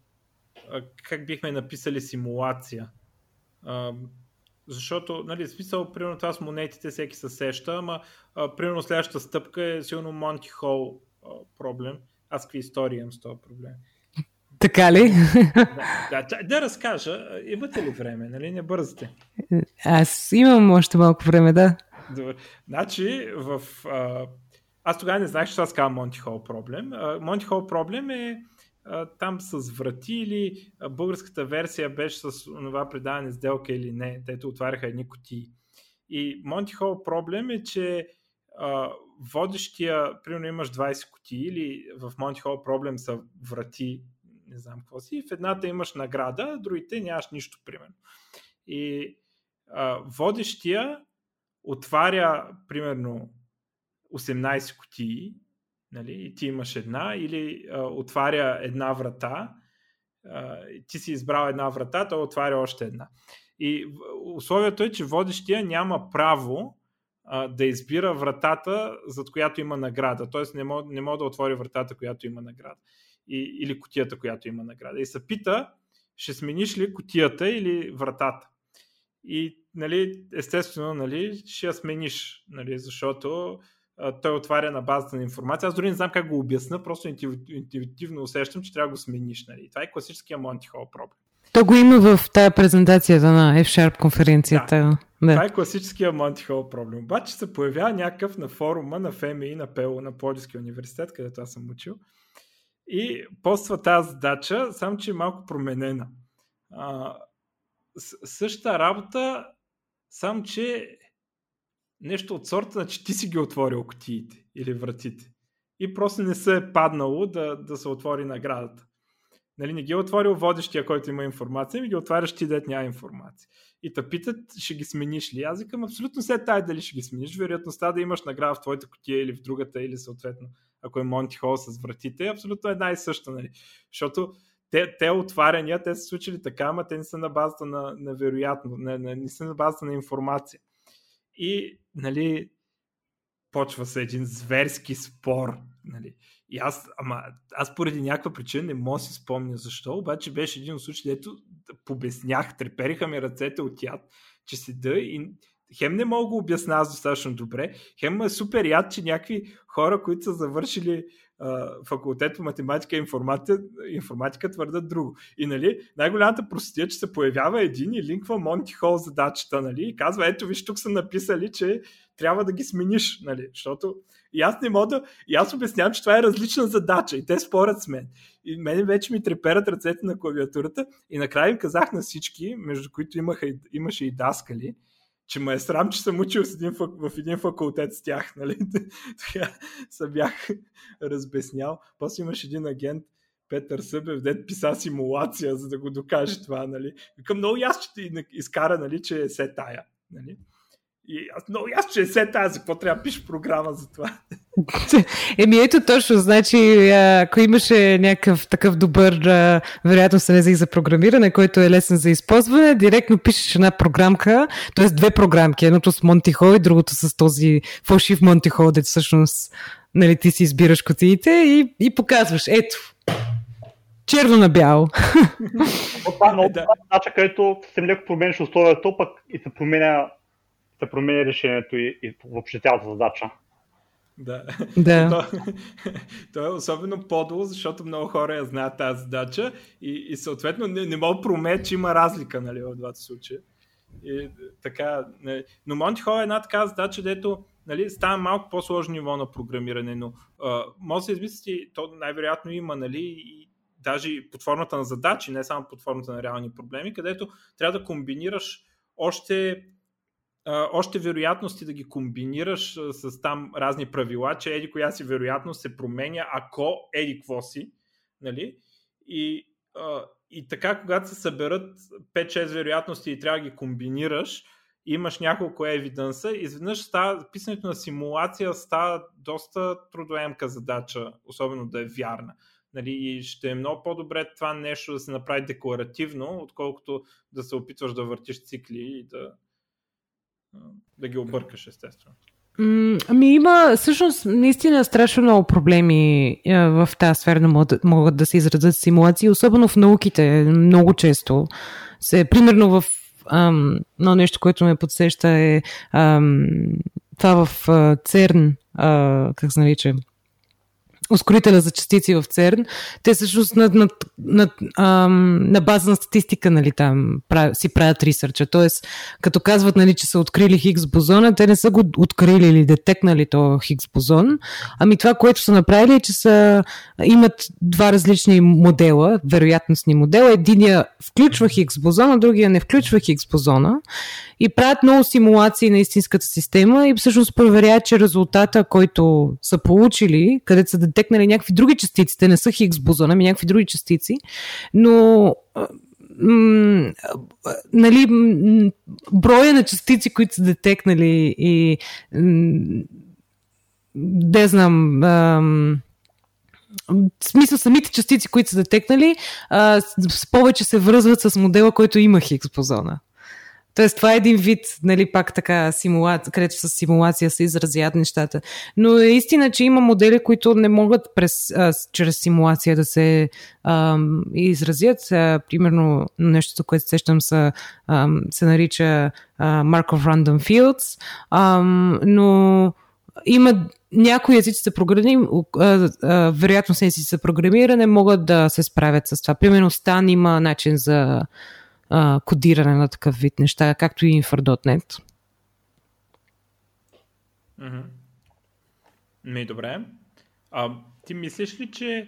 а, как бихме написали симулация. А, защото, нали, смисъл, примерно това с монетите всеки се сеща, ама а, примерно следващата стъпка е силно Монти Хол проблем. Аз какви истории имам с този проблем. Така ли? Да, да, да разкажа. Имате ли време, нали? Не бързате. Аз имам още малко време, да. Добре. Значи, в... А, аз тогава не знаех, че това се казва Монти Хол проблем. Монти Хол проблем е там с врати или българската версия беше с това предаване сделка или не, дето отваряха едни кутии. И Монти Хол проблем е, че а, водещия, примерно имаш 20 кутии или в Monty Hall проблем са врати, не знам какво си, в едната имаш награда, другите нямаш нищо, примерно. И а, водещия отваря, примерно, 18 кутии, нали, и ти имаш една, или а, отваря една врата, а, ти си избрал една врата, той отваря още една. И условието е, че водещия няма право а, да избира вратата, зад която има награда. Тоест не мога, не мога да отвори вратата, която има награда. И, или котията, която има награда. И се пита, ще смениш ли котията или вратата. И нали, естествено нали, ще я смениш, нали, защото той отваря на базата на информация. Аз дори не знам как го обясна, просто интуитивно усещам, че трябва да го смениш. Нали. Това е класическия Monty Hall проблем. То го има в тази презентацията на F-Sharp конференцията. Да. Да. Това е класическия Monty Hall проблем. Обаче се появява някакъв на форума на ФМИ, на ПЕО, на Плодивския университет, където аз съм учил. И поства тази задача, само че е малко променена. А, същата работа, само че нещо от сорта, че ти си ги отворил котиите или вратите. И просто не се е паднало да, да се отвори наградата. Нали, не ги е отворил водещия, който има информация, ми ги отваряш ти, дет няма информация. И те питат, ще ги смениш ли? Аз викам, абсолютно се тай дали ще ги смениш. Вероятността да имаш награда в твоята котия или в другата, или съответно, ако е Монти Хол с вратите, е абсолютно една и съща. Нали? Защото те, те отваряния, те са случили така, ама те не са на базата на, на вероятно, не, не, не са на базата на информация. И, нали, почва се един зверски спор. Нали. И аз, ама, аз поради някаква причина не мога да си спомня защо, обаче беше един от случаите, дето побеснях, трепериха ми ръцете от яд, че седа и хем не мога да го обясня аз достатъчно добре, хем е супер яд, че някакви хора, които са завършили факултет по математика и информатика, информатика твърдат друго. И нали, най-голямата простия, че се появява един и линква Монти Хол задачата, нали, и казва, ето виж, тук са написали, че трябва да ги смениш, нали, защото и аз не мога да, и аз обяснявам, че това е различна задача и те спорят с мен. И мен вече ми треперат ръцете на клавиатурата и накрая им казах на всички, между които имаха, имаше и даскали, че ме е срам, че съм учил с един, в един факултет с тях. Нали? Така се бях разбеснял. После имаш един агент, Петър Събев, дед писа симулация, за да го докаже това. Нали? Към много ясно, че ти изкара, нали, че е се тая. Нали? И аз много ясно, че е се тази, какво трябва да пишеш програма за това. Еми ето точно, значи ако имаше някакъв такъв добър, вероятно се не за програмиране, който е лесен за използване, директно пишеш една програмка, т.е. две програмки, едното с Монтихо и другото с този фалшив Монтихо, дето всъщност нали, ти си избираш котиите и, и показваш, ето, черно на бяло. Това е много да. нача, където съвсем леко промениш условието, пък и се променя се промени решението и, и въобще цялата задача. Да. да. То, то е особено подло, защото много хора я знаят тази задача и, и съответно не, не мога промет, че има разлика нали, в двата случая. И, така, нали. Но Monty Hall е една така задача, дето нали, става малко по-сложно ниво на програмиране, но а, може да се измисли, то най-вероятно има, нали, и даже под формата на задачи, не само под формата на реални проблеми, където трябва да комбинираш още още вероятности да ги комбинираш с там разни правила, че еди коя си вероятност се променя, ако еди какво си. Нали? И, и така, когато се съберат 5-6 вероятности и трябва да ги комбинираш, имаш няколко евиденса, изведнъж става, писането на симулация става доста трудоемка задача, особено да е вярна. Нали, и ще е много по-добре това нещо да се направи декларативно, отколкото да се опитваш да въртиш цикли и да, да ги объркаш, естествено. Ами има всъщност наистина страшно много проблеми в тази сфера могат, могат да се изразят симулации, особено в науките много често. Се, примерно в ам, но нещо, което ме подсеща е ам, това в ЦЕРН, а, как се нарича, ускорителя за частици в ЦЕРН, те всъщност на, на, на, на база на статистика нали, там си правят ресърча. Тоест, като казват, нали, че са открили Хиггс бозона, те не са го открили или детекнали то Хиггс бозон. Ами това, което са направили е, че са, имат два различни модела, вероятностни модела. Единия включва Хиггс бозона, другия не включва Хиггс бозона и правят много симулации на истинската система и всъщност проверяват, че резултата, който са получили, където са детекнали някакви други частици, те не са Хиггс бозона, ами някакви други частици, но м- нали, броя на частици, които са детекнали и м- не знам, ам, в смисъл самите частици, които са детекнали, а, повече се връзват с модела, който има Хиггс бозона. Тоест, това е един вид, нали, пак така, симулация, където с симулация се изразят нещата. Но е истина, че има модели, които не могат през, а, чрез симулация да се а, изразят. А, примерно, нещото, което сещам, са, а, се нарича а, Markov Random Fields, а, но има някои езици за програмиране, вероятно езици за програмиране могат да се справят с това. Примерно Стан има начин за а, кодиране на такъв вид неща, както и Infer.net. Mm-hmm. Ми, добре. А, ти мислиш ли, че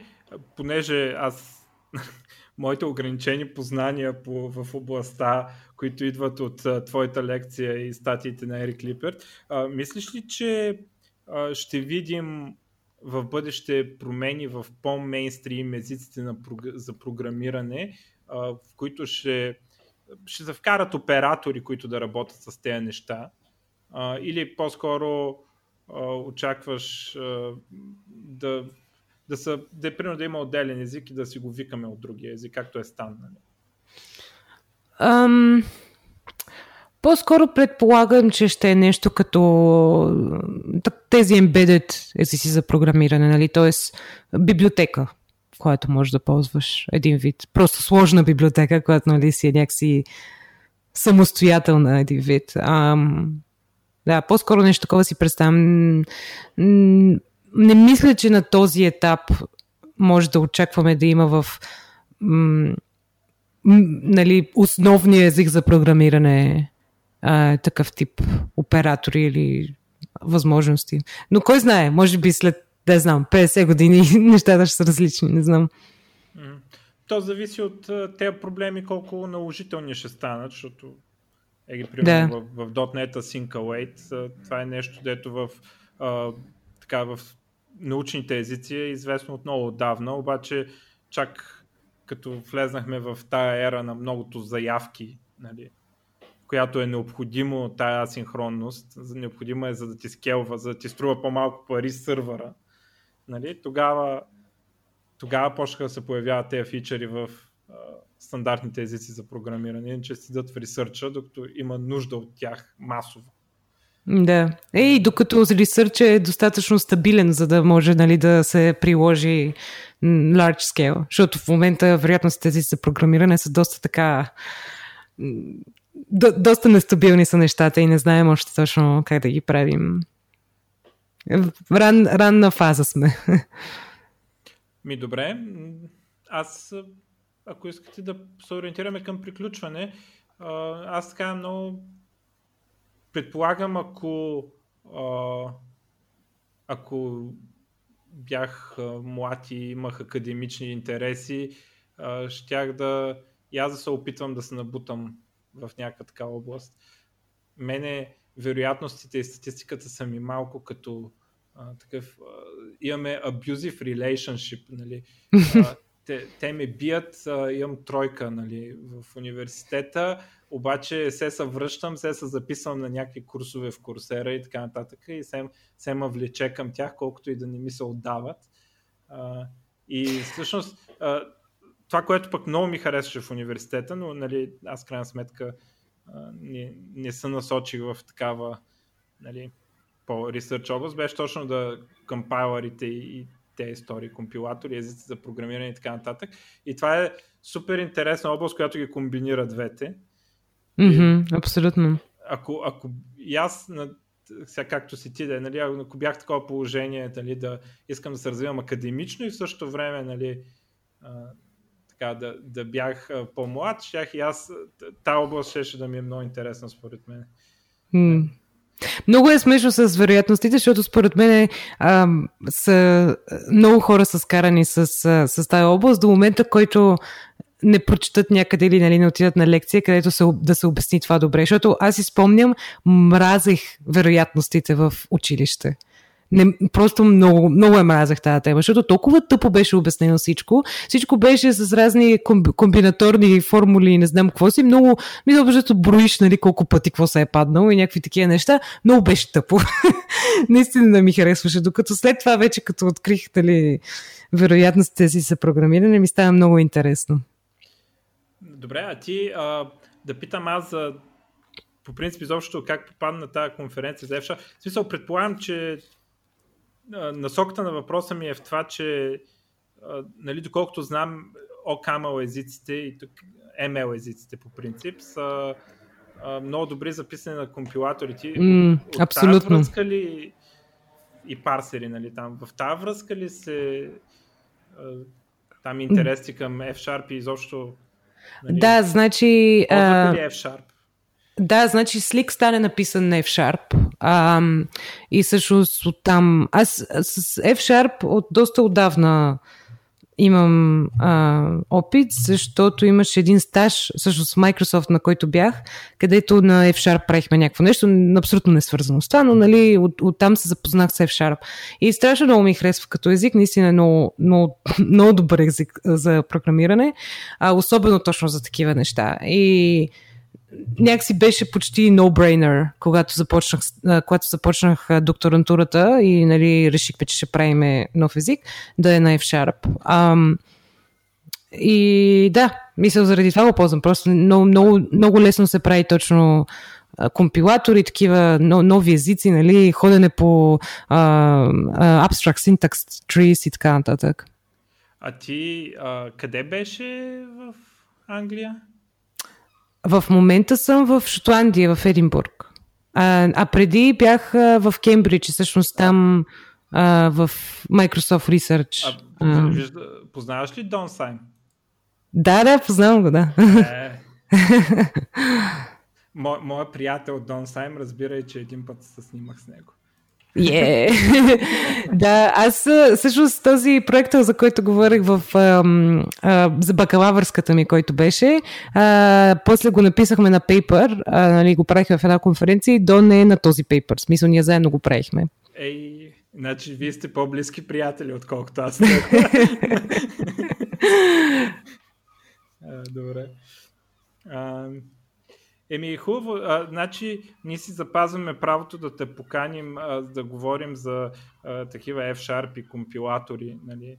понеже аз моите ограничени познания по, в областта, които идват от а, твоята лекция и статиите на Ерик Липерт, а, мислиш ли, че а, ще видим в бъдеще промени в по-мейнстрим езиците на, за програмиране, а, в които ще ще се вкарат оператори, които да работят с тези неща. А, или по-скоро а, очакваш а, да, да, са, да, примерно, да има отделен език и да си го викаме от другия език, както е стан. Нали? Um, по-скоро предполагам, че ще е нещо като тези embedded езици за програмиране, нали? т.е. библиотека която можеш да ползваш един вид. Просто сложна библиотека, която нали, си е някакси самостоятелна един вид. Ам, да, по-скоро нещо такова си представям. Не мисля, че на този етап може да очакваме да има в м- нали, основния език за програмиране а, такъв тип оператори или възможности. Но кой знае, може би след да знам, 50 години нещата ще са различни, не знам. То зависи от тези проблеми колко наложителни ще станат, защото е, примерно да. в, в .NET Sync Await, това е нещо, дето в, а, така, в научните езици е известно от много отдавна, обаче чак като влезнахме в тая ера на многото заявки, нали, която е необходимо тая асинхронност, необходимо е за да ти скелва, за да ти струва по-малко пари сървъра, нали, тогава, тогава почнаха да се появяват тези фичери в а, стандартните езици за програмиране, иначе седат в ресърча, докато има нужда от тях масово. Да. Ей, докато ресърч е достатъчно стабилен, за да може нали, да се приложи large scale. Защото в момента вероятностите за програмиране са доста така до, доста нестабилни са нещата и не знаем още точно как да ги правим. Ран, ранна фаза сме. Ми добре. Аз, ако искате да се ориентираме към приключване, аз така много предполагам, ако ако бях млад и имах академични интереси, щях да и аз да се опитвам да се набутам в някаква така област. Мене вероятностите и статистиката са ми малко като а, такъв. А, имаме abusive relationship, нали. А, те, те ме бият, а, имам тройка нали, в университета, обаче се се връщам, се се записвам на някакви курсове в курсера и така нататък и се, се ме влече към тях, колкото и да не ми се отдават. А, и всъщност а, това, което пък много ми харесваше в университета, но нали, аз крайна сметка не, не се насочих в такава нали, по-ресърч област, беше точно да компайлерите и те истории, компилатори, езици за програмиране и така нататък. И това е супер интересна област, която ги комбинира двете. Mm-hmm, абсолютно. Ако, ако и аз сега както си ти да е, нали, ако бях такова положение, нали, да искам да се развивам академично и в същото време, нали, а, така, да, да бях по-млад, щях и аз, тази област ще да ми е много интересна според мен. Mm. Много е смешно с вероятностите, защото според мен а, са много хора са скарани с, с, тази област до момента, който не прочитат някъде или нали, не отидат на лекция, където се, да се обясни това добре. Защото аз си спомням, мразех вероятностите в училище. Не, просто много, много е мразах тази тема, защото толкова тъпо беше обяснено всичко. Всичко беше с разни комбинаторни формули и не знам какво си. Много, мисля, защото броиш нали, колко пъти какво се е паднало и някакви такива неща. Много беше тъпо. Наистина ми харесваше. Докато след това вече, като открих нали, вероятностите си за програмиране, ми става много интересно. Добре, а ти а, да питам аз за по принцип изобщо как попадна на тази конференция за FSHA. В смисъл, предполагам, че насоката на въпроса ми е в това, че нали, доколкото знам OCaml езиците и тук ML езиците по принцип са много добри записани на компилаторите. Mm, от, от абсолютно. Тази връзка ли и парсери, нали, там, в тази връзка ли се там интереси към F-Sharp и изобщо Нали, да, значи... А... F-Sharp? Да, значи Slick стане написан на F-Sharp. А, и също оттам... Аз с F-Sharp от доста отдавна имам а, опит, защото имаше един стаж, също с Microsoft, на който бях, където на F-Sharp правихме някакво нещо, абсолютно не свързано с това, но нали, от, оттам се запознах с F-Sharp. И страшно много ми харесва като език, наистина е много, много, много добър език за програмиране, а, особено точно за такива неща. И някакси беше почти no-brainer, когато започнах, когато започнах докторантурата и нали, решихме, че ще правим нов език, да е на F-Sharp. Ам, и да, мисля, заради това го ползвам. Просто много, много, много лесно се прави точно компилатори, такива нови езици, нали, ходене по а, а, abstract syntax trees и така нататък. А ти а, къде беше в Англия? В момента съм в Шотландия, в Единбург. А, а преди бях а, в Кембридж всъщност там а, в Microsoft Research. А, вижда, познаваш ли Дон Сайн? Да, да, познавам го, да. Е. Мо, моя приятел Дон Сайм разбира, че един път се снимах с него. Yeah. да, аз всъщност този проект, за който говорих в, а, а, за бакалавърската ми, който беше, а, после го написахме на пейпер, а, нали, го правихме в една конференция и до не е на този пейпер. В смисъл, ние заедно го правихме. Ей, значи вие сте по-близки приятели, отколкото аз. а, добре. А, Еми, хубаво. А, значи, ние си запазваме правото да те поканим а, да говорим за а, такива F-Sharp и компилатори. Нали?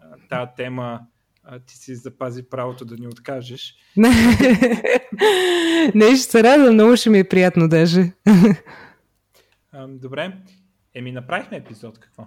А, тая тема а, ти си запази правото да ни откажеш. Не, ще се радвам, много ще ми е приятно даже. а, добре. Еми, направихме епизод какво?